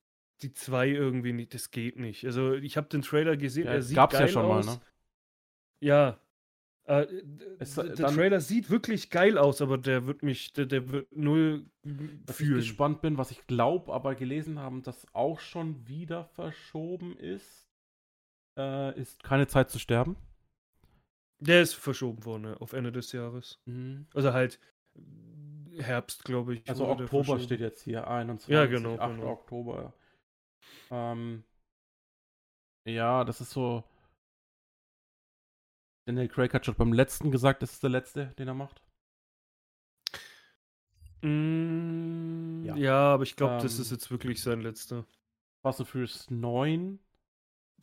die zwei irgendwie nicht, das geht nicht. Also ich habe den Trailer gesehen, Ja, er sieht gab's geil ja schon aus. mal, ne? Ja. Äh, Es- der dann- Trailer sieht wirklich geil aus, aber der wird mich, der, der wird null Dass fühlen. ich gespannt bin, was ich glaube, aber gelesen haben, dass auch schon wieder verschoben ist, äh, ist keine Zeit zu sterben. Der ist verschoben worden, ja, auf Ende des Jahres. Also halt Herbst, glaube ich. Also Oktober steht jetzt hier, 21. Ja, genau, 8. genau. Oktober. Ähm, ja, das ist so. Daniel Craig hat schon beim letzten gesagt, das ist der letzte, den er macht. Mm, Ja. ja. aber ich glaube, das Ähm, ist jetzt wirklich sein letzter. Fast and Furious 9.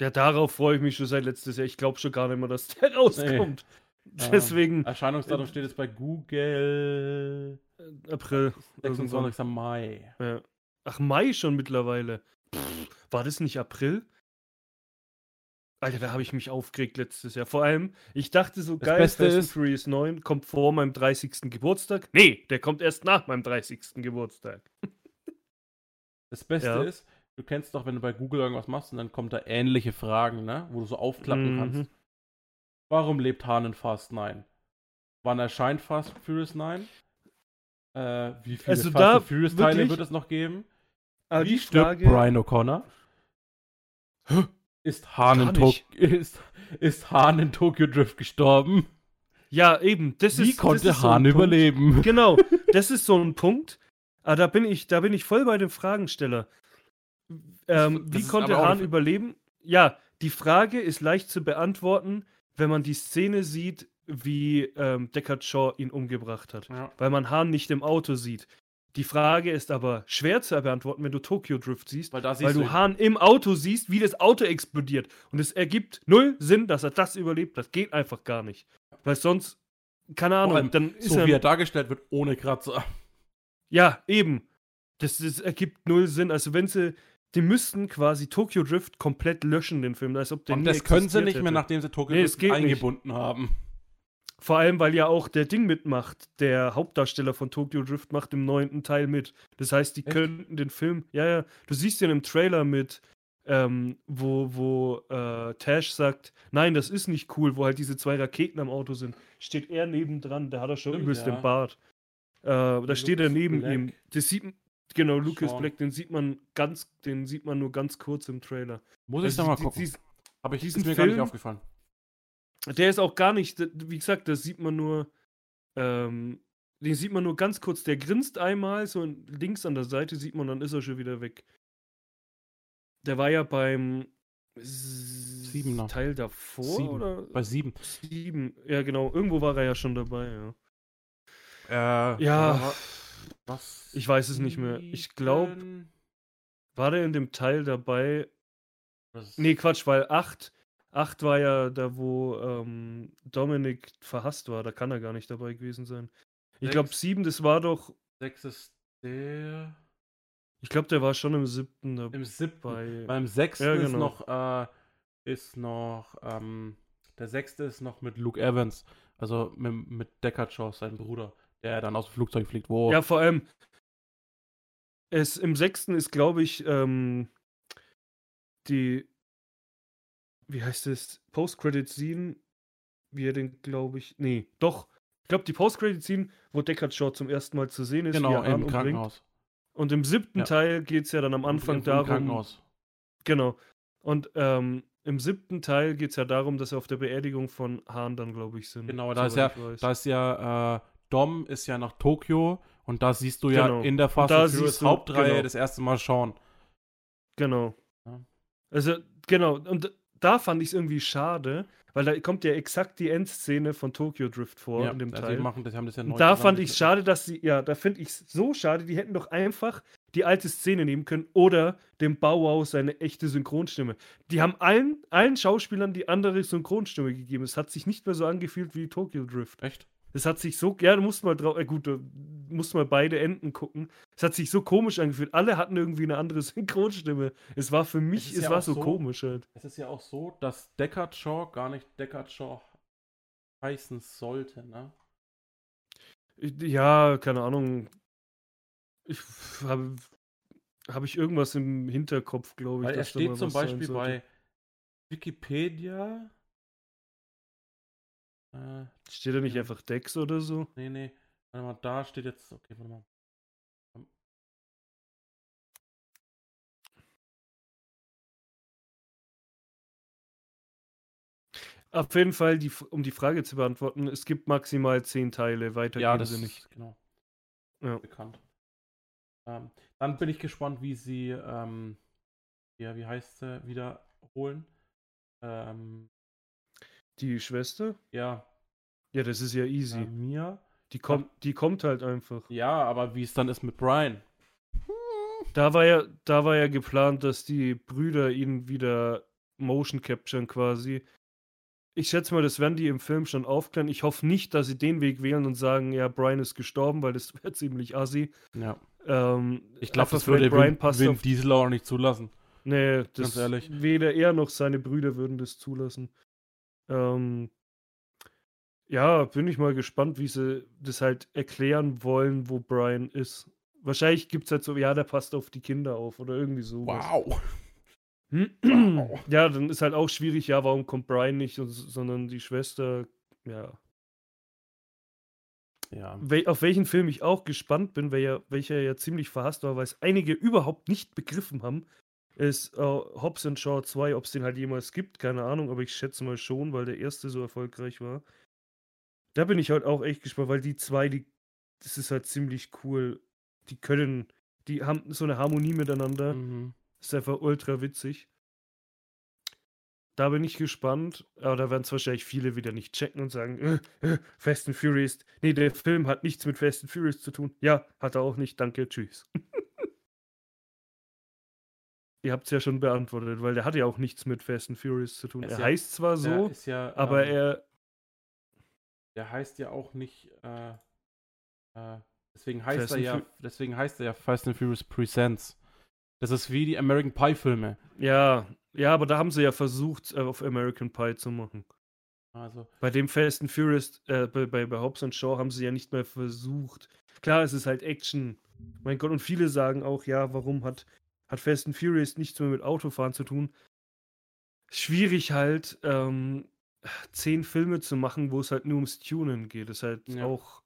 Ja, darauf freue ich mich schon seit letztes Jahr. Ich glaube schon gar nicht mehr, dass der *laughs* rauskommt. Deswegen Erscheinungsdatum äh, steht jetzt bei Google. äh, April. irgendwann. 26. Mai. Ja. Ach, Mai schon mittlerweile. Pff, war das nicht April? Alter, da habe ich mich aufgeregt letztes Jahr. Vor allem, ich dachte so, Das geil, Beste Fast ist- Furious 9 kommt vor meinem 30. Geburtstag. Nee, der kommt erst nach meinem 30. Geburtstag. Das Beste Ja. ist, du kennst doch, wenn du bei Google irgendwas machst und dann kommt da ähnliche Fragen, ne? Wo du so aufklappen Mhm. kannst. Warum lebt Han in Fast 9? Wann erscheint Fast Furious 9? Äh, wie viele Also Fast and Furious Teile wirklich- wird es noch geben? Aber wie stirbt Frage, Brian O'Connor? Ist. Tok ist, ist Han in Tokyo Drift gestorben? Ja, eben. Das Wie ist, konnte das ist so ein Han Punkt. überleben? Genau, das ist so ein Punkt. Aber da bin ich, da bin ich voll bei dem Fragensteller. Ähm, wie konnte eine- überleben? Ja, die Frage ist leicht zu beantworten, wenn man die Szene sieht, wie ähm, Deckard Shaw ihn umgebracht hat. Ja. Weil man Han nicht im Auto sieht. Die Frage ist aber schwer zu beantworten, wenn du Tokyo Drift siehst, Weil weil du ihn. Han im Auto siehst, wie das Auto explodiert. Und es ergibt null Sinn, dass er das überlebt. Das geht einfach gar nicht. Weil sonst, keine Ahnung, allem dann ist So er wie er dargestellt wird, ohne Kratzer. ja, eben. Das, das ergibt null Sinn. Also wenn sie, die müssten quasi Tokyo Drift komplett löschen, den Film, als ob der Und das können sie nicht mehr, hätte. nachdem sie Tokyo Nee, Drift geht nicht. eingebunden haben. Vor allem, weil ja auch der Ding mitmacht. Der Hauptdarsteller von Tokyo Drift macht im neunten Teil mit. Das heißt, die Echt? könnten den Film, ja, ja, du siehst ihn im Trailer mit ähm, wo, wo äh, Tash sagt, nein, das ist nicht cool, wo halt diese zwei Raketen am Auto sind, steht er nebendran, der hat er schon übelst ja. den Bart. Äh, da steht er neben Black. ihm. Das sieht man, genau, Lucas Sean. Black, den sieht man ganz, den sieht man nur ganz kurz im Trailer. Muss ich Also da mal die- gucken. dies- Aber ich, ist mir gar nicht Film- aufgefallen. Der ist auch gar nicht, wie gesagt, das sieht man nur, ähm, den sieht man nur ganz kurz. Der grinst einmal, so links an der Seite sieht man, dann ist er schon wieder weg. Der war ja beim Siebener. Teil davor Sieben. oder Bei sieben. sieben? Ja, genau. Irgendwo war er ja schon dabei. Ja. Äh, Ja, was? ich weiß es nicht mehr. Ich glaub- Sieben? war der in dem Teil dabei? Ist- Nee, Quatsch, weil 8, 8 war ja da, wo ähm, Dominik verhasst war. Da kann er gar nicht dabei gewesen sein. Ich glaube, Sechs. 7, das war doch. Sechs ist der. Ich glaube, der war schon im siebten dabei. Im siebten. Bei, Beim sechsten Ja, ist genau. noch, äh, ist noch, ähm, der sechste ist noch mit Luke Evans, also mit, mit Deckard Shaw, sein Bruder, der dann aus dem Flugzeug fliegt. Wo, ja, vor allem. Es, Im sechsten ist, glaube ich, ähm, die. Wie heißt es? Post-Credit-Scene. Wie er den, glaube ich. Nee, doch. Ich glaube, die Post-Credit-Scene, wo Deckard Shaw zum ersten Mal zu sehen ist. genau, er im umbringt. Krankenhaus. Und im siebten Ja. Teil geht es ja dann am Anfang darum. Krankenhaus. Genau. Und ähm, im siebten Teil geht es ja darum, dass sie auf der Beerdigung von Hahn dann, glaube ich, sind. Genau, da ist weiß. Da ist ja, äh, Dom ist ja nach Tokio und da siehst du ja Genau. in der Fast and Furious Hauptreihe genau. das erste Mal Sean. Genau. Ja. Also, genau. Und da fand ich es irgendwie schade, weil da kommt ja exakt die Endszene von Tokyo Drift vor ja, in dem Teil. Die machen, das haben das ja neu Und da fand ich schade, dass sie, ja, da finde ich es so schade, die hätten doch einfach die alte Szene nehmen können oder dem Bauau seine echte Synchronstimme. Die haben allen, allen Schauspielern die andere Synchronstimme gegeben. Es hat sich nicht mehr so angefühlt wie Tokyo Drift. Echt? Es hat sich so, ja, du musst mal drauf, äh, gut, du musst mal beide Enden gucken. Es hat sich so komisch angefühlt. Alle hatten irgendwie eine andere *laughs* Synchronstimme. Es war für mich, ist es, ja war so, so- komisch halt. Es ist ja auch so, dass Deckard Shaw gar nicht Deckard Shaw heißen sollte, ne? Ja, keine Ahnung. Ich habe habe ich irgendwas im Hinterkopf, glaube ich. Weil er steht zum Beispiel bei Wikipedia. Äh, Steht da nicht Ja. einfach Dex oder so? nee, nee. Warte mal, da steht jetzt. Okay, warte mal. Auf jeden Fall, die, um die Frage zu beantworten, es gibt maximal zehn Teile, weiter Ja, das sie nicht. genau Ja. bekannt. Ähm, dann bin ich gespannt, wie sie, ähm, ja, wie heißt sie, wiederholen. Ähm, Die Schwester? ja, Ja, das ist ja easy. äh, Mia. Die, kommt, die kommt halt einfach. Ja, aber wie es dann ist mit Brian. Da war ja, da war ja geplant, dass die Brüder ihn wieder motion capturen quasi. Ich schätze mal, das werden die im Film schon aufklären. Ich hoffe nicht, dass sie den Weg wählen und sagen, ja, Brian ist gestorben, weil das *laughs* wäre ziemlich assi. Ja. Ähm, Ich glaube, das würde Vin, Vin auf Diesel auch nicht zulassen. Nee, das ehrlich. weder er noch seine Brüder würden das zulassen. Ähm, ja, bin ich mal gespannt, wie sie das halt erklären wollen, wo Brian ist. Wahrscheinlich gibt es halt so, ja, der passt auf die Kinder auf oder irgendwie so. Wow. Wow. *clears throat* Ja, dann ist halt auch schwierig, ja, warum kommt Brian nicht, sondern die Schwester, ja. Ja. Wel auf welchen Film ich auch gespannt bin, welcher, welcher ja ziemlich verhasst war, weil es einige überhaupt nicht begriffen haben, ist äh, Hobbs and Shaw 2. Ob es den halt jemals gibt, keine Ahnung, aber ich schätze mal schon, weil der erste so erfolgreich war. Da bin ich halt auch echt gespannt, weil die zwei, die, das ist halt ziemlich cool. Die können, die haben so eine Harmonie miteinander. Mhm. Ist einfach ultra witzig. Da bin ich gespannt, aber da werden es wahrscheinlich viele wieder nicht checken und sagen, äh, äh, Fast and Furious. Nee, der Film hat nichts mit Fast and Furious zu tun. Ja, hat er auch nicht. Danke, tschüss. Ihr habt es ja schon beantwortet, weil der hat ja auch nichts mit Fast and Furious zu tun. Er ja- heißt zwar so, ist ja, aber ähm, er. der heißt ja auch nicht, äh, äh, deswegen heißt Fast er ja, Fu- deswegen heißt er ja Fast and Furious Presents. Das ist wie die American Pie Filme. Ja, ja, aber da haben sie ja versucht, äh, auf American Pie zu machen. Also, Bei dem Fast and Furious, äh, bei, bei, bei Hobbs and Shaw haben sie ja nicht mehr versucht. Klar, es ist halt Action. Mein Gott, und viele sagen auch, ja, warum hat hat Fast and Furious nichts mehr mit Autofahren zu tun. Schwierig halt, ähm, zehn Filme zu machen, wo es halt nur ums Tunen geht. Das ist halt Ja. auch.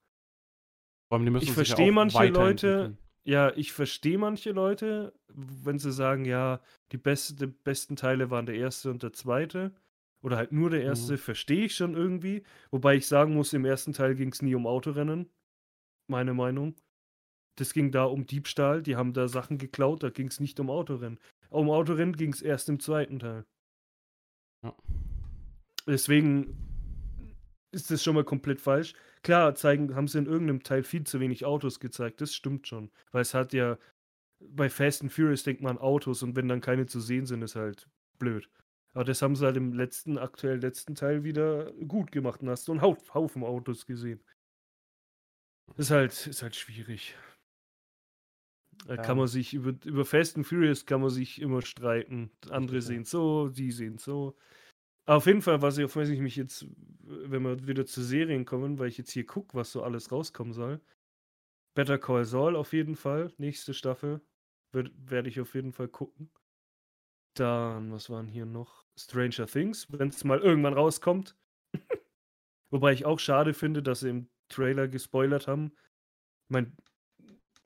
Die Ich ja verstehe auch manche Leute, ja, ich verstehe manche Leute, wenn sie sagen, ja, die beste, besten Teile waren der erste und der zweite. Oder halt nur der erste, Mhm. verstehe ich schon irgendwie. Wobei ich sagen muss, im ersten Teil ging es nie um Autorennen. Meine Meinung. Das ging da um Diebstahl, die haben da Sachen geklaut, da ging es nicht um Autorennen. Um Autorennen ging es erst im zweiten Teil. Ja. Deswegen ist das schon mal komplett falsch. Klar, zeigen, haben sie in irgendeinem Teil viel zu wenig Autos gezeigt, das stimmt schon. Weil es hat ja, bei Fast and Furious denkt man Autos und wenn dann keine zu sehen sind, ist halt blöd. Aber das haben sie halt im letzten, aktuell letzten Teil wieder gut gemacht und hast so einen Haufen, Haufen Autos gesehen. Ist halt, ist halt schwierig. Da Ja. kann man sich über, über Fast and Furious kann man sich immer streiten. Andere sehen so, die sehen so. Auf jeden Fall, was ich, auf was ich mich jetzt, wenn wir wieder zu Serien kommen, weil ich jetzt hier gucke, was so alles rauskommen soll. Better Call Saul auf jeden Fall, nächste Staffel. Werde ich auf jeden Fall gucken. Dann, was waren hier noch? Stranger Things, wenn es mal irgendwann rauskommt. *laughs* Wobei ich auch schade finde, dass sie im Trailer gespoilert haben. Ich meine,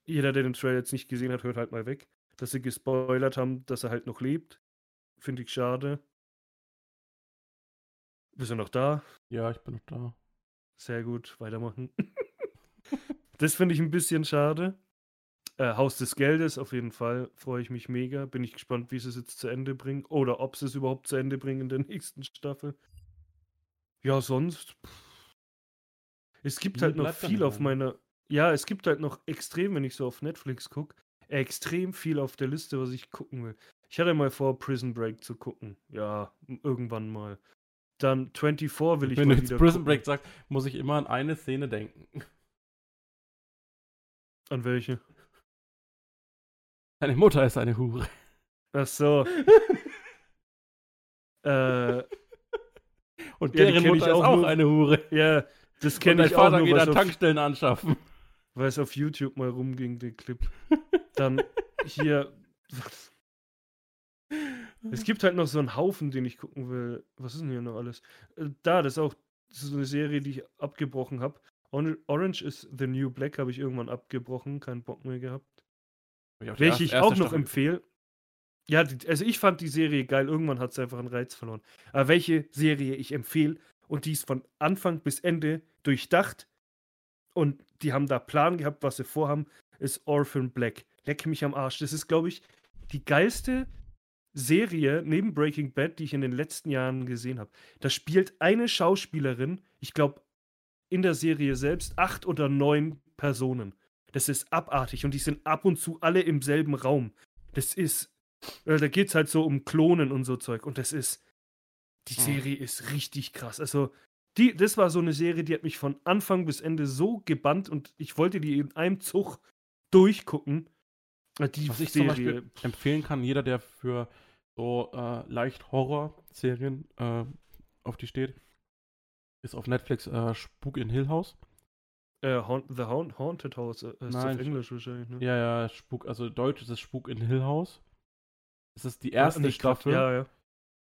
jeder, der den Trailer jetzt nicht gesehen hat, hört halt mal weg. Dass sie gespoilert haben, dass er halt noch lebt. Finde ich schade. Bist du noch da? Ja, ich bin noch da. Sehr gut, weitermachen. *laughs* das finde ich ein bisschen schade. Äh, Haus des Geldes, auf jeden Fall, freue ich mich mega. Bin ich gespannt, wie sie es jetzt zu Ende bringen. Oder ob sie es überhaupt zu Ende bringen in der *laughs* nächsten Staffel. Ja, sonst. pff. Es gibt Viel halt noch viel auf ne? meiner. Ja, es gibt halt noch extrem, wenn ich so auf Netflix gucke, extrem viel auf der Liste, was ich gucken will. Ich hatte mal vor, Prison Break zu gucken. Ja, irgendwann mal. Dann 24 will ich Wenn mal du jetzt Prison gucken. Break sagst, muss ich immer an eine Szene denken. *laughs* An welche? Deine Mutter ist eine Hure. Ach so. *laughs* äh, Und Ja, deren kenn Mutter ich ist auch auch nur- eine Hure. ja, das kenne ich auch Vater nur, geht weil an Tankstellen anschaffen. Weil es auf YouTube mal rumging, der Clip. *laughs* Dann hier. Es gibt halt noch so einen Haufen, den ich gucken will. Was ist denn hier noch alles? Äh, Da, das ist auch das ist so eine Serie, die ich abgebrochen habe. Orange is the New Black habe ich irgendwann abgebrochen, keinen Bock mehr gehabt. Ich Welche ich auch noch Staffel empfehle. Ja, also ich fand die Serie geil, irgendwann hat sie einfach einen Reiz verloren. Aber welche Serie ich empfehle und die ist von Anfang bis Ende durchdacht und die haben da Plan gehabt, was sie vorhaben, ist Orphan Black. Leck mich am Arsch. Das ist, glaube ich, die geilste Serie neben Breaking Bad, die ich in den letzten Jahren gesehen habe. Da spielt eine Schauspielerin, ich glaube, in der Serie selbst acht oder neun Personen. Das ist abartig und die sind ab und zu alle im selben Raum. Das ist, äh, da geht es halt so um Klonen und so Zeug und das ist, die Hm. Serie ist richtig krass. Also, die, das war so eine Serie, die hat mich von Anfang bis Ende so gebannt und ich wollte die in einem Zug durchgucken. Die Was ich zum Serie, Beispiel empfehlen kann, jeder, der für so äh, leicht Horror-Serien äh, auf die steht, ist auf Netflix äh, Spuk in Hill House. äh, Haunt, The Haunt, Haunted House, äh, ist Nein, auf Englisch wahrscheinlich, ne? Ja, ja, Spuk, also Deutsch ist es Spuk in Hill House. Es ist die Ja, erste grad- Staffel. Ja, ja.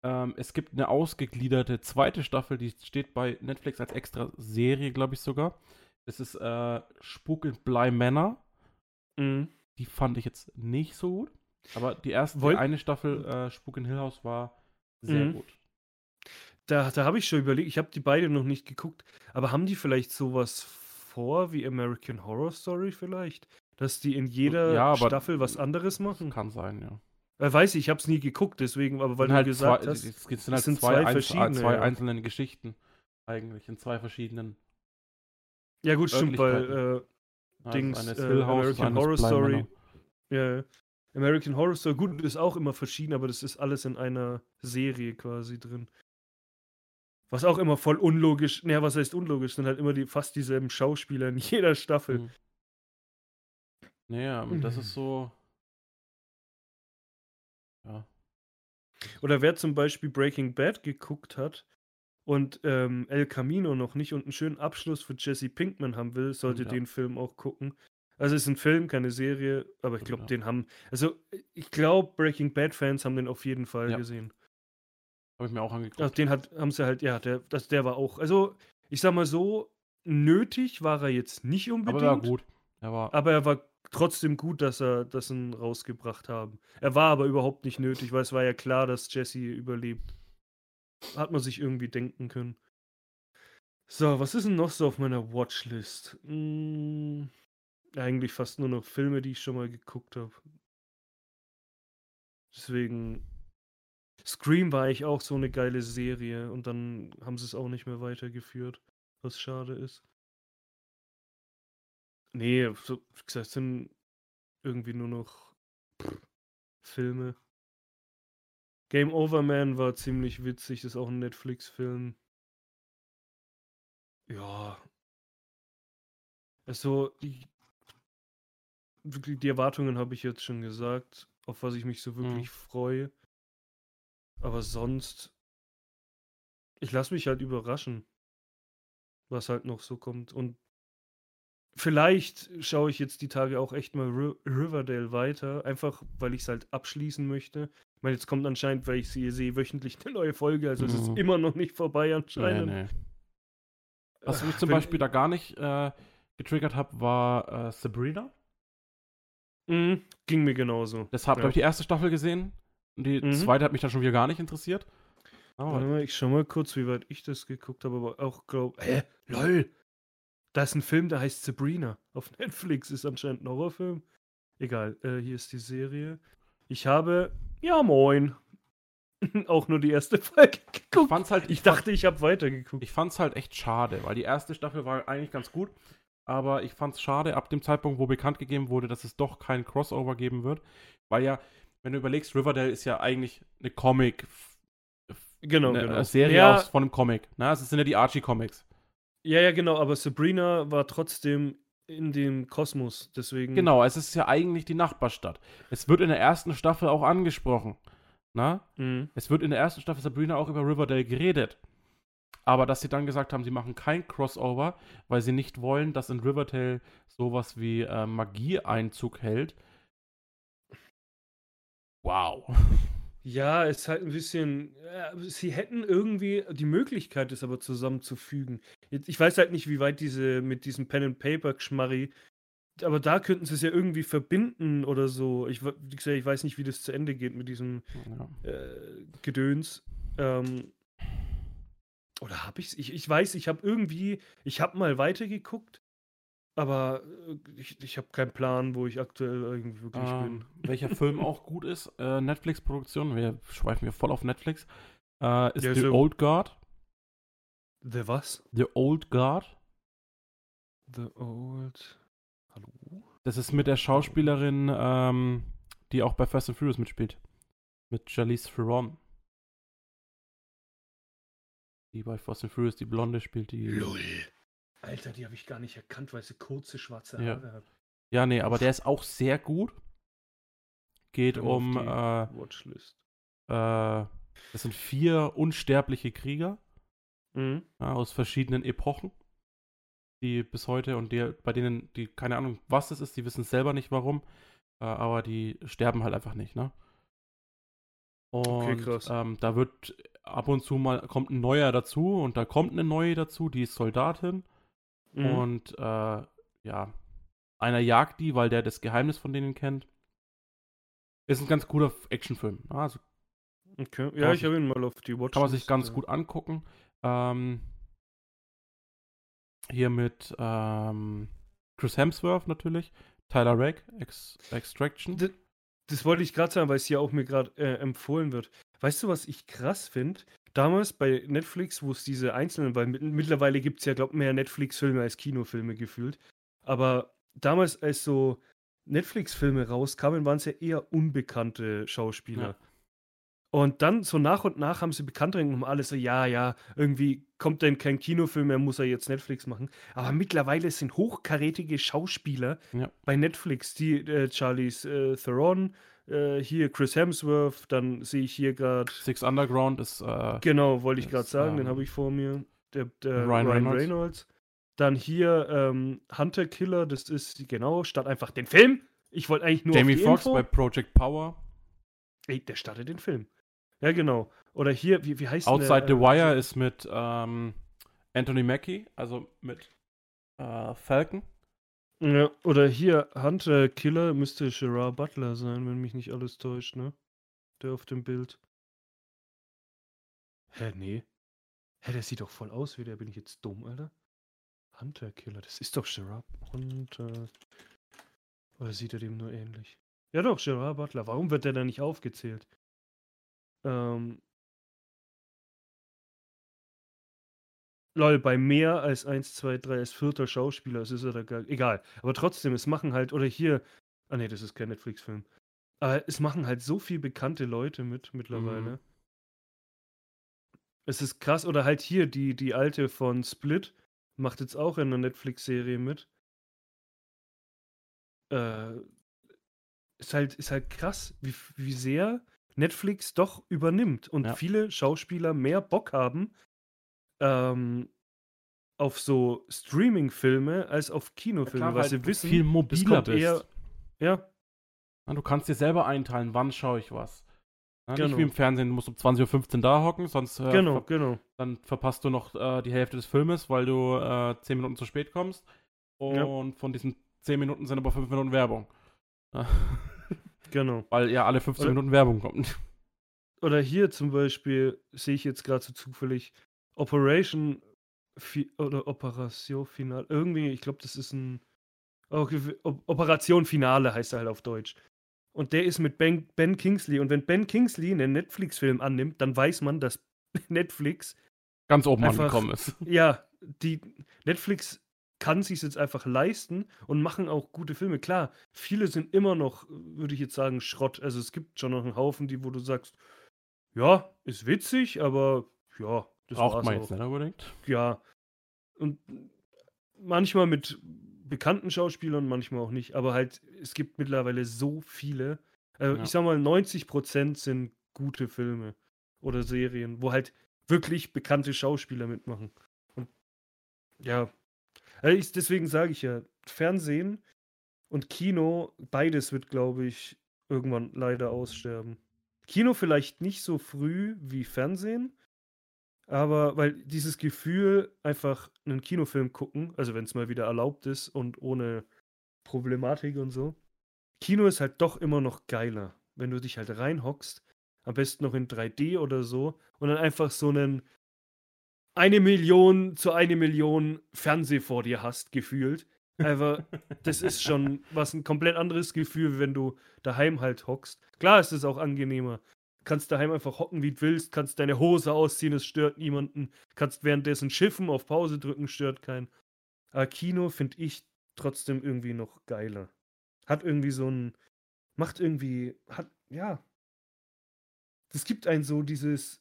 Ähm, es gibt eine ausgegliederte zweite Staffel, die steht bei Netflix als extra Serie, glaube ich sogar. Das ist äh, Spuk in Bly Manor. Mhm. Die fand ich jetzt nicht so gut. Aber die erste, Woll- die eine Staffel äh, Spuk in Hill House war sehr Mhm. gut. Da, da habe ich schon überlegt, ich habe die beide noch nicht geguckt, aber haben die vielleicht sowas vor wie American Horror Story vielleicht? Dass die in jeder Ja, Staffel was anderes machen? Kann sein, ja. Äh, weiß ich, ich habe es nie geguckt, deswegen, aber weil du halt gesagt zwei, hast. Es sind es halt sind zwei, zwei einz- verschiedene, zwei ja. einzelnen Geschichten. Eigentlich in zwei verschiedenen. Ja, gut, stimmt, weil äh, Dings, eine ist äh, American Horror Story. Ja. American Horror Story, gut, ist auch immer verschieden, aber das ist alles in einer Serie quasi drin. Was auch immer voll unlogisch, naja, was heißt unlogisch, sind halt immer die, fast dieselben Schauspieler in *laughs* jeder Staffel. Mhm. Naja, und das ist *clears throat* so. Oder wer zum Beispiel Breaking Bad geguckt hat und ähm, El Camino noch nicht und einen schönen Abschluss für Jesse Pinkman haben will, sollte Ja. den Film auch gucken. Also es ist ein Film, keine Serie, aber ich glaube, Ja. den haben. Also ich glaube, Breaking Bad-Fans haben den auf jeden Fall Ja. gesehen. Habe ich mir auch angeguckt. Also den hat, haben sie halt, ja, der, das, der war auch. Also, ich sag mal so, nötig war er jetzt nicht unbedingt. aber er war gut. Er war, Aber er war trotzdem gut, dass er das rausgebracht haben. Er war aber überhaupt nicht nötig, weil es war ja klar, dass Jesse überlebt. Hat man sich irgendwie denken können. So, was ist denn noch so auf meiner Watchlist? Hm, eigentlich fast nur noch Filme, die ich schon mal geguckt habe. Deswegen. Scream war eigentlich auch so eine geile Serie und dann haben sie es auch nicht mehr weitergeführt, was schade ist. Nee, so, wie gesagt, es sind irgendwie nur noch Filme. Game Over Man war ziemlich witzig, das ist auch ein Netflix-Film. Ja. Also, die, die Erwartungen habe ich jetzt schon gesagt, auf was ich mich so wirklich freue. Aber sonst, ich lasse mich halt überraschen, was halt noch so kommt. Und vielleicht schaue ich jetzt die Tage auch echt mal Ri Riverdale weiter, einfach weil ich es halt abschließen möchte. Ich meine, jetzt kommt anscheinend, weil ich sie sehe, wöchentlich eine neue Folge, also es ist Mhm. immer noch nicht vorbei nee, anscheinend. nee. Was mich zum Wenn- Beispiel da gar nicht äh, getriggert hat, war äh, Sabrina. Mhm, ging mir genauso. Deshalb Ja. habe ich die erste Staffel gesehen. Und die Mhm. zweite hat mich dann schon wieder gar nicht interessiert. Warte Aber mal, ich schau mal kurz, wie weit ich das geguckt habe, aber auch glaub, hä, lol. Da ist ein Film, der heißt Sabrina. Auf *laughs* Netflix ist anscheinend ein Horrorfilm. Egal, äh, hier ist die Serie. Ich habe, ja moin, *laughs* auch nur die erste Folge *laughs* ich geguckt. fand's halt, Ich dachte, ich habe weitergeguckt. ich fand's halt echt schade, weil die erste Staffel war eigentlich ganz gut. Aber ich fand's schade ab dem Zeitpunkt, wo bekannt gegeben wurde, dass es doch kein Crossover geben wird. Weil ja, wenn du überlegst, Riverdale ist ja eigentlich eine Comic, Genau, eine genau. Serie ja, aus, von einem Comic. Na, es sind ja die Archie-Comics. Ja, ja, genau, aber Sabrina war trotzdem in dem Kosmos, deswegen. Genau, es ist ja eigentlich die Nachbarstadt. Es wird in der ersten Staffel auch angesprochen. Na? Mhm. Es wird in der ersten Staffel Sabrina auch über Riverdale geredet. Aber dass sie dann gesagt haben, sie machen kein Crossover, weil sie nicht wollen, dass in Riverdale sowas wie äh, Magie Einzug hält. Wow. *laughs* Ja, es ist halt ein bisschen. Ja, sie hätten irgendwie die Möglichkeit, es aber zusammenzufügen. Jetzt, ich weiß halt nicht, wie weit diese mit diesem Pen and Paper Geschmarri. Aber da könnten sie es ja irgendwie verbinden oder so. Ich, we- wie gesagt, ich weiß nicht, wie das zu Ende geht mit diesem Ja. äh, Gedöns. Ähm, oder habe ich's? Ich Ich weiß, ich habe irgendwie. Ich habe mal weitergeguckt. Aber äh, ich, ich habe keinen Plan, wo ich aktuell irgendwie wirklich Ähm, bin. welcher Film *laughs* auch gut ist, äh, Netflix-Produktion, wir schweifen hier voll auf Netflix, äh, ist Ja, The so- Old Guard. The was? The Old Guard. The Old. Hallo? Das ist mit der Schauspielerin, ähm, die auch bei Fast and Furious mitspielt. Mit Charlize Theron. Die bei Fast and Furious die Blonde spielt, die. Lul. Alter, die habe ich gar nicht erkannt, weil sie kurze schwarze Ja. Haare hat. Ja, nee, aber der ist auch sehr gut. Geht auf um, äh, Watchlist. äh, das sind vier unsterbliche Krieger Mhm. ja, aus verschiedenen Epochen, die bis heute und die, bei denen, die keine Ahnung, was es ist, die wissen selber nicht warum, äh, aber die sterben halt einfach nicht, ne? Und krass. ähm, da wird ab und zu mal kommt ein neuer dazu und da kommt eine neue dazu, die ist Soldatin Mhm. und äh, ja, einer jagt die, weil der das Geheimnis von denen kennt. Ist ein ganz guter Actionfilm. ne? Also okay. Ja, ich habe ihn mal auf die Watchlist. kann man sich ganz äh, gut angucken. Ähm, hier mit ähm, Chris Hemsworth natürlich, Tyler Rake, Ex Extraction. D- Das wollte ich gerade sagen, weil es hier auch mir gerade äh, empfohlen wird. Weißt du, was ich krass finde? Damals bei Netflix, wo es diese einzelnen, weil mit, mittlerweile gibt es ja, glaube ich, mehr Netflix-Filme als Kinofilme gefühlt. Aber damals, als so Netflix-Filme rauskamen, waren es ja eher unbekannte Schauspieler. Ja. Und dann so nach und nach haben sie bekannt genommen, alle so, ja, ja, irgendwie kommt denn kein Kinofilm mehr, muss er jetzt Netflix machen. Aber mittlerweile sind hochkarätige Schauspieler Ja. bei Netflix, die äh, Charlize äh, Theron, äh, hier Chris Hemsworth, dann sehe ich hier gerade, Six Underground ist äh, genau, wollte ich gerade sagen, den ähm, habe ich vor mir, der, der Ryan Ryan, Reynolds. Reynolds. Dann hier ähm, Hunter Killer, das ist genau, statt einfach den Film. Ich wollte eigentlich nur Jamie Foxx bei Project Power. Ey, der startet den Film. Ja, genau. Oder hier, wie, wie heißt Outside der, the Wire ist mit ähm, Anthony Mackie, also mit äh, Falcon. Ja, oder hier, Hunter Killer müsste Gerard Butler sein, wenn mich nicht alles täuscht, ne? Der auf dem Bild. Hä, nee. Hä, der sieht doch voll aus wie der. Bin ich jetzt dumm, Alter? Hunter Killer, das ist doch Gerard Hunter. Oder sieht er dem nur ähnlich? Ja doch, Gerard Butler. Warum wird der da nicht aufgezählt? Ähm. Lol, bei mehr als 1, 2, 3 als vierter Schauspieler, es ist er da. Egal. Aber trotzdem, es machen halt, oder hier. Ah ne, das ist kein Netflix-Film. Aber es machen halt so viel bekannte Leute mit mittlerweile. Mhm. Es ist krass. Oder halt hier, die, die alte von Split macht jetzt auch in einer Netflix-Serie mit. Äh, ist halt, ist halt krass, wie, wie sehr Netflix doch übernimmt und Ja. viele Schauspieler mehr Bock haben ähm, auf so Streaming-Filme als auf Kinofilme, Klar, weil sie du wissen, viel mobiler bist. eher. Ja, Ja, Du kannst dir selber einteilen, wann schaue ich was. Ja, Nicht Genau. wie im Fernsehen, du musst um 20.15 Uhr da hocken, sonst äh, genau, genau. dann verpasst du noch äh, die Hälfte des Filmes, weil du äh, 10 Minuten zu spät kommst. Ja. Und von diesen 10 Minuten sind aber 5 Minuten Werbung. Ja. *laughs* Genau. weil ja alle 15 Oder- Minuten Werbung kommt. Oder hier zum Beispiel sehe ich jetzt gerade so zufällig Operation Fi oder Operation Finale. Irgendwie, ich glaube, das ist ein okay, Operation Finale heißt er halt auf Deutsch. Und der ist mit Ben, ben Kingsley. Und wenn Ben Kingsley einen Netflix-Film annimmt, dann weiß man, dass *laughs* Netflix, Ganz oben Einfach- angekommen ist. *laughs* ja, die Netflix kann sich jetzt einfach leisten und machen auch gute Filme. Klar, viele sind immer noch, würde ich jetzt sagen, Schrott. Also es gibt schon noch einen Haufen, die, wo du sagst, ja, ist witzig, aber ja, das Braucht man auch. jetzt nicht unbedingt. Ja. Und manchmal mit bekannten Schauspielern, manchmal auch nicht. Aber halt, es gibt mittlerweile so viele. Also Ja. ich sag mal, 90% sind gute Filme oder Serien, wo halt wirklich bekannte Schauspieler mitmachen. Und ja. Also ich, deswegen sage ich ja, Fernsehen und Kino, beides wird, glaube ich, irgendwann leider aussterben. Kino vielleicht nicht so früh wie Fernsehen, aber weil dieses Gefühl, einfach einen Kinofilm gucken, also wenn es mal wieder erlaubt ist und ohne Problematik und so, Kino ist halt doch immer noch geiler, wenn du dich halt reinhockst, am besten noch in 3D oder so, und dann einfach so einen eine Million zu eine Million Fernseh vor dir hast, gefühlt. Einfach, das ist schon *laughs* was ein komplett anderes Gefühl, wenn du daheim halt hockst. Klar ist es auch angenehmer. Kannst daheim einfach hocken, wie du willst, kannst deine Hose ausziehen, es stört niemanden. Kannst währenddessen schiffen, auf Pause drücken, stört keinen. Aber Kino finde ich trotzdem irgendwie noch geiler. Hat irgendwie so ein. Macht irgendwie. Hat. Ja. Das gibt einen so dieses.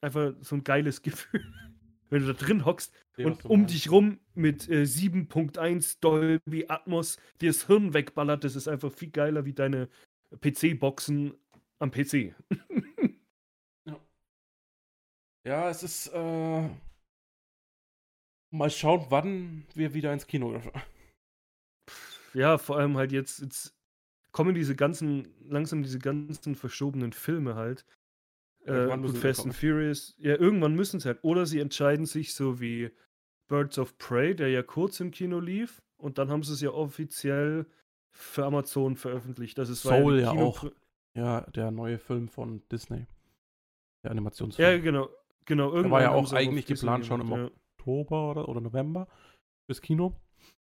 Einfach so ein geiles *laughs* Gefühl. Wenn du da drin hockst was und um meinst. dich rum mit äh, 7.1 Dolby Atmos dir das Hirn wegballert, das ist einfach viel geiler wie deine PC-Boxen am PC. *laughs* Ja, es ist. Äh, mal schauen, wann wir wieder ins Kino dürfen. Ja, vor allem halt jetzt, jetzt kommen diese ganzen, langsam diese ganzen verschobenen Filme halt. Äh, Irgendwann sie Fast kommen. and Furious. Ja, irgendwann müssen sie halt. Oder sie entscheiden sich so wie Birds of Prey, der ja kurz im Kino lief. Und dann haben sie es ja offiziell für Amazon veröffentlicht. Das ist Soul ja auch. Ja, der neue Film von Disney. Der Animationsfilm. Ja, genau. Genau, irgendwann war ja auch eigentlich geplant schon im Oktober oder, oder November fürs Kino.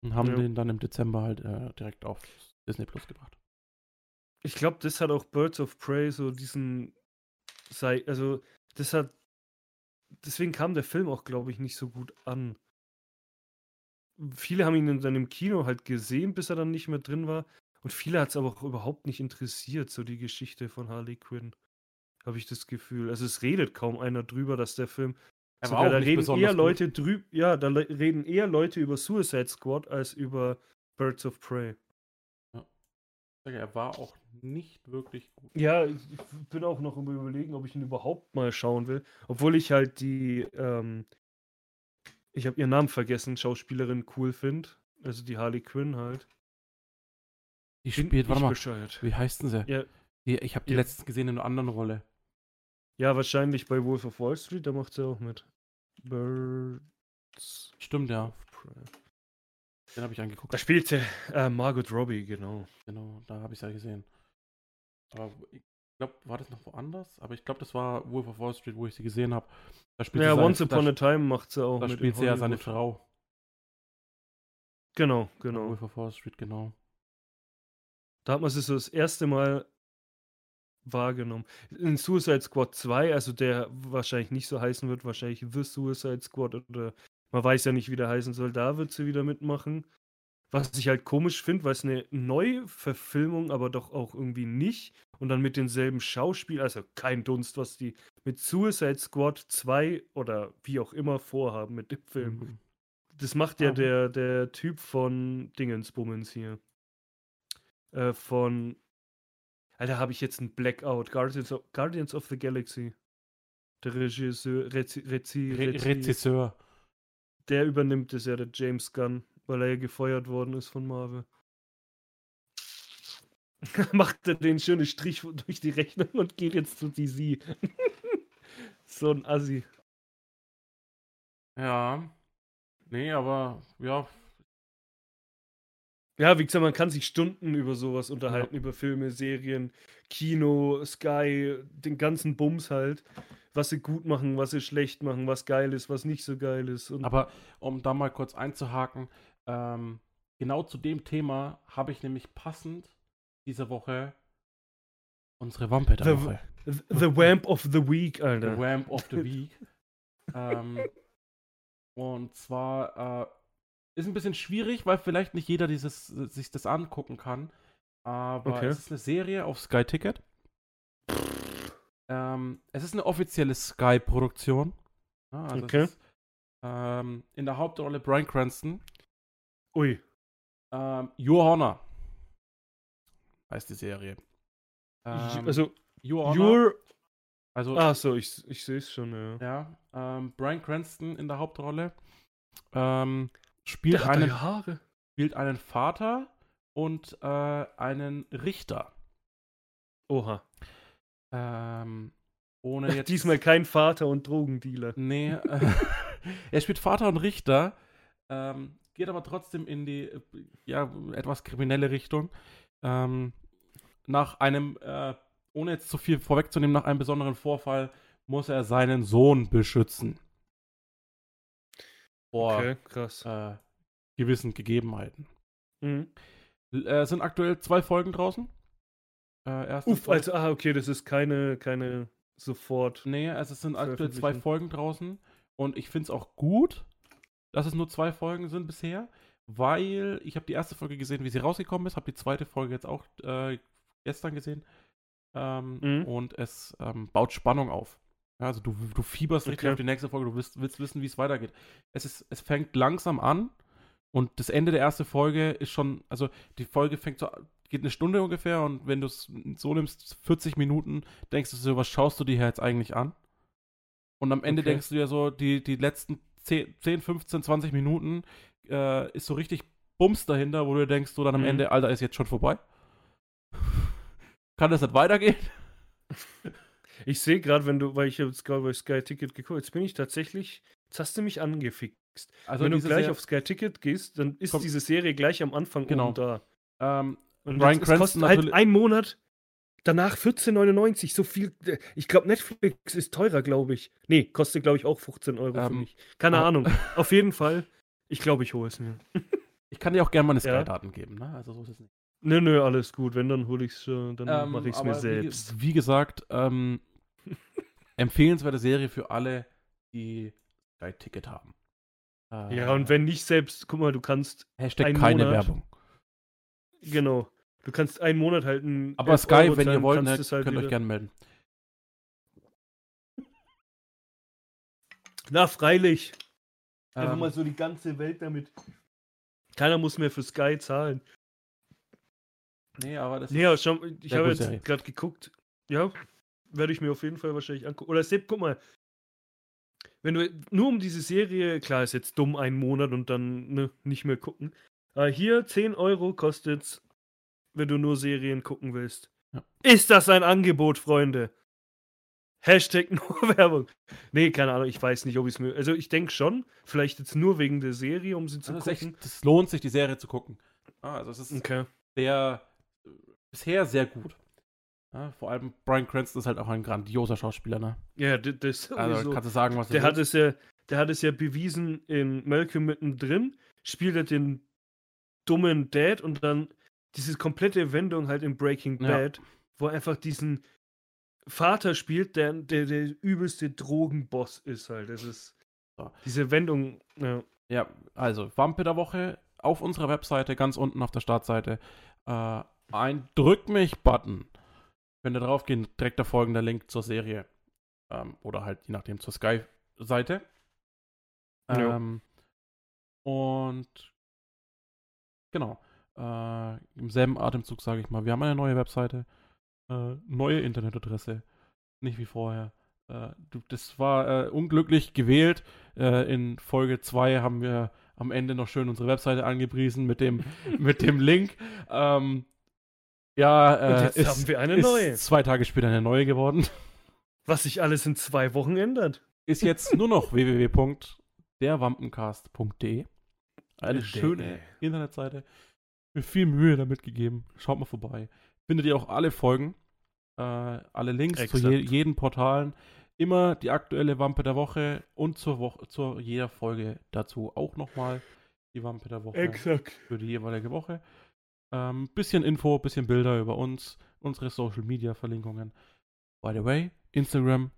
Und haben Ja. den dann im Dezember halt äh, direkt auf Disney Plus gebracht. Ich glaube, das hat auch Birds of Prey so diesen sei also das hat deswegen kam der Film auch glaube ich nicht so gut an. Viele haben ihn dann im Kino halt gesehen, bis er dann nicht mehr drin war und viele hat es aber auch überhaupt nicht interessiert, so die Geschichte von Harley Quinn. Habe ich das Gefühl. Also es redet kaum einer drüber, dass der Film Er auch da nicht reden eher. Leute drüber, ja, da reden eher Leute über Suicide Squad als über Birds of Prey. Sage, Er war auch nicht wirklich gut. Ja, ich ich bin auch noch im Überlegen, ob ich ihn überhaupt mal schauen will. Obwohl ich halt die, ähm, ich habe ihren Namen vergessen, Schauspielerin cool finde. Also die Harley Quinn halt. Die Bin spielt, warte mal, bescheuert. wie heißt denn sie? Ja, Die, ich habe die Ja. letztens gesehen in einer anderen Rolle. ja, wahrscheinlich bei Wolf of Wall Street, da macht sie auch mit. Birds Stimmt, ja. Den habe ich angeguckt. Da spielt sie äh, Margot Robbie, genau. Genau, da habe ich es ja gesehen. Aber glaube, war das noch woanders? Aber ich glaube, das war Wolf of Wall Street, wo ich sie gesehen habe. Da spielt Ja, sie seine, Once Upon da, a Time macht sie auch da spielt sie ja seine. Frau. Genau, genau. Wolf of Wall Street, genau. Da hat man sie so das erste Mal wahrgenommen. In Suicide Squad 2, also der wahrscheinlich nicht so heißen wird, wahrscheinlich The Suicide Squad oder man weiß ja nicht, wie der heißen soll, da wird sie wieder mitmachen. Was ich halt komisch finde, weil es eine Neuverfilmung, aber doch auch irgendwie nicht. Und dann mit denselben Schauspielern, also kein Dunst, was die mit Suicide Squad 2 oder wie auch immer vorhaben mit dem Film. Mhm. Das macht ja Ah. der, der Typ von Dingensbummens hier. Äh, von. Alter, habe ich jetzt einen Blackout. Guardians of, Guardians of the Galaxy. Der Regisseur, Rezi, Rezi, Re Rezi, Rezisseur. der übernimmt es ja, der James Gunn, weil er ja gefeuert worden ist von Marvel. *laughs* Macht er den schönen Strich durch die Rechnung und geht jetzt zu DC. *laughs* so ein Assi. Ja. Nee, aber ja, Ja, wie gesagt, man kann sich Stunden über sowas unterhalten, über Filme, Serien, Kino, Sky, den ganzen Bums halt. Was sie gut machen, was sie schlecht machen, was geil ist, was nicht so geil ist. Und Aber um da mal kurz einzuhaken, ähm, genau zu dem Thema habe ich nämlich passend diese Woche unsere Wampe der The- Woche. the, the Wamp of the Week, The Alter. Ramp of the *laughs* Week. ähm, und zwar äh, ist ein bisschen schwierig, weil vielleicht nicht jeder dieses, sich das angucken kann. Aber Okay. es ist eine Serie auf Sky Ticket. Ähm, es ist eine offizielle Sky-Produktion. Ja, also Okay. ist, ähm, in der Hauptrolle Brian Cranston. Ui. Ähm, Your Honor heißt die Serie. Ähm, also, Your Honor, Your. also Ah, so, ich, ich sehe es schon, ja. ja, ähm, Brian Cranston in der Hauptrolle ähm, spielt, Der einen, spielt einen Vater und äh, einen Richter. Oha. Ähm, ohne jetzt Diesmal kein Vater und Drogendealer. Nee, äh, *laughs* *laughs* er spielt Vater und Richter, ähm, geht aber trotzdem in die ja, etwas kriminelle Richtung. Ähm, nach einem, äh, ohne jetzt zu viel vorwegzunehmen, nach einem besonderen Vorfall muss er seinen Sohn beschützen. Vor Okay, krass. äh, gewissen Gegebenheiten. Mhm. Äh, sind aktuell zwei Folgen draußen. Äh, Uff, Folge- also, ah, okay, das ist keine, keine sofort. Nee, also es sind aktuell zwei. Folgen draußen. Und ich finde es auch gut, dass es nur zwei Folgen sind bisher, weil ich habe die erste Folge gesehen, wie sie rausgekommen ist, habe die zweite Folge jetzt auch äh, gestern gesehen. Ähm, Mhm. Und es ähm, baut Spannung auf. Ja, also du, du fieberst richtig Okay. auf die nächste Folge, du willst, willst wissen, wie es weitergeht. Es, ist, es fängt langsam an und das Ende der ersten Folge ist schon, also die Folge fängt so, geht eine Stunde ungefähr und wenn du es so nimmst, 40 Minuten, denkst du so, was schaust du dir jetzt eigentlich an? Und am Ende Okay. denkst du dir so, die, die letzten 10, 10, 15, 20 Minuten äh, ist so richtig Bums dahinter, wo du denkst, so dann am Mhm. Ende, Alter, ist jetzt schon vorbei. *laughs* Kann das nicht weitergehen? *laughs* Ich sehe gerade, wenn du, weil ich jetzt gerade bei Sky Ticket geguckt jetzt bin ich tatsächlich, jetzt hast du mich angefixt. Also wenn du gleich Ser- auf Sky Ticket gehst, dann ist Komm. diese Serie gleich am Anfang Genau. da. ähm, Und es Cranston kostet halt natürlich- ein Monat, danach 14,99, so viel. äh, Ich glaube, Netflix ist teurer, glaube ich. Nee, kostet, glaube ich, auch 15 Euro für Ähm, mich. Keine ah. Ahnung. Auf jeden Fall. Ich glaube, ich hole es mir. *laughs* ich kann dir auch gerne meine Ja. Sky-Daten geben, ne? Also so ist es nicht. Nö, nö, alles gut. Wenn, dann hole ich es schon, dann Ähm, mache ich es mir selbst. Wie, wie gesagt, ähm, *laughs* empfehlenswerte Serie für alle, die Sky-Ticket haben. Äh, Ja, und wenn nicht selbst, guck mal, du kannst, Hashtag ein keine Monat- Werbung. genau, du kannst einen Monat halt ein. Aber 11 Sky, Euro wenn ihr wollt, ne, halt könnt euch wieder- gerne melden. *laughs* Na, freilich. Einfach Ähm, mal so die ganze Welt damit. Keiner muss mehr für Sky zahlen. nee, aber das Nee, aber schau, ich habe jetzt gerade geguckt. Ja, werde ich mir auf jeden Fall wahrscheinlich angucken. Oder Sepp, guck mal. wenn du nur um diese Serie, klar ist jetzt dumm, einen Monat und dann ne, nicht mehr gucken. Aber hier 10 Euro kostet's, wenn du nur Serien gucken willst. Ja. Ist das ein Angebot, Freunde? Hashtag *laughs* nur Werbung. Nee, keine Ahnung, ich weiß nicht, ob ich es mir. Also ich denke schon, vielleicht jetzt nur wegen der Serie, um sie zu Also es gucken. das lohnt sich, die Serie zu gucken. Ah, also es ist Okay. sehr, bisher sehr gut. Ja, vor allem Brian Cranston ist halt auch ein grandioser Schauspieler, ne? Ja, das Also kannst du sagen, was Der hat es ja, der hat es ja bewiesen in Malcolm mittendrin, spielt er den dummen Dad und dann diese komplette Wendung halt in Breaking Ja. Bad, wo er einfach diesen Vater spielt, der der, der übelste Drogenboss ist halt. Das ist So. diese Wendung, ja. Ja, also Wampe der Woche auf unserer Webseite, ganz unten auf der Startseite, äh, ein Drück mich-Button. Könnt ihr draufgehen, direkt der folgende Link zur Serie. Ähm, oder halt je nachdem zur Sky-Seite. Ja. Ähm, und genau. Äh, Im selben Atemzug sage ich mal, wir haben eine neue Webseite, äh, neue Internetadresse, nicht wie vorher. Äh, das war äh, unglücklich gewählt. Äh, in Folge 2 haben wir am Ende noch schön unsere Webseite angepriesen mit dem, *laughs* mit dem Link. Ähm, ja, äh, jetzt ist, haben wir eine neue. zwei Tage später eine neue geworden. *laughs* Was sich alles in zwei Wochen ändert. Ist jetzt nur noch *laughs* www.derwampencast.de. Eine schöne Internetseite. Mir viel Mühe damit gegeben. Schaut mal vorbei. Findet ihr auch alle Folgen, äh, alle Links zu je, Exakt. jeden Portalen. Immer die aktuelle Wampe der Woche und zur, Woche, zur jeder Folge dazu auch nochmal die Wampe der Woche Exakt. für die jeweilige Woche. Ähm, bisschen Info, bisschen Bilder über uns, unsere Social Media Verlinkungen. By the way, Instagram,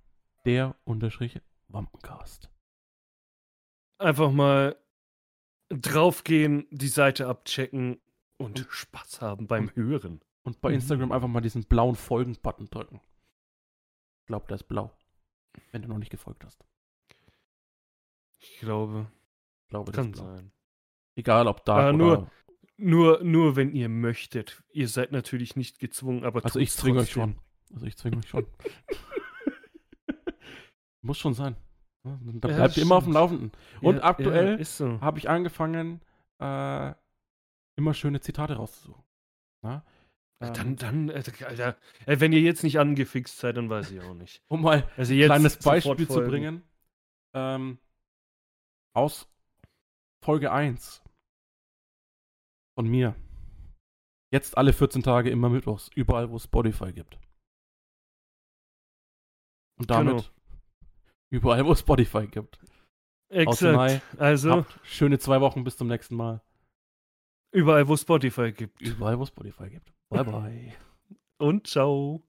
der Unterstrich Wampencast. Einfach mal draufgehen, die Seite abchecken und Und- Spaß haben beim Hören. Und bei Mhm. Instagram einfach mal diesen blauen Folgen-Button drücken. Ich glaube, der ist blau. Wenn du noch nicht gefolgt hast. Ich glaube, Ich glaube, kann blau. sein. Egal ob da Aber oder. nur- Nur, nur wenn ihr möchtet. Ihr seid natürlich nicht gezwungen, aber also ich zwinge euch schon. Also ich zwinge euch schon. *laughs* Muss schon sein. Ja, Da Ja, bleibt ihr immer auf dem. Laufenden. Und Ja, aktuell ja, so. habe ich angefangen, äh, immer schöne Zitate rauszusuchen. Na? Ähm, Dann, dann, äh, Alter, äh, wenn ihr jetzt nicht angefixt seid, dann weiß ich auch nicht. *laughs* um mal Also ein kleines Beispiel zu bringen. Ähm, aus Folge 1 von mir. Jetzt alle 14 Tage immer mittwochs, überall wo es Spotify gibt. Und damit Genau. überall wo es Spotify gibt. Außenei, Exakt. Also Habt schöne zwei Wochen bis zum nächsten Mal. Überall, wo Spotify gibt. Überall wo Spotify gibt. Bye bye. Und ciao.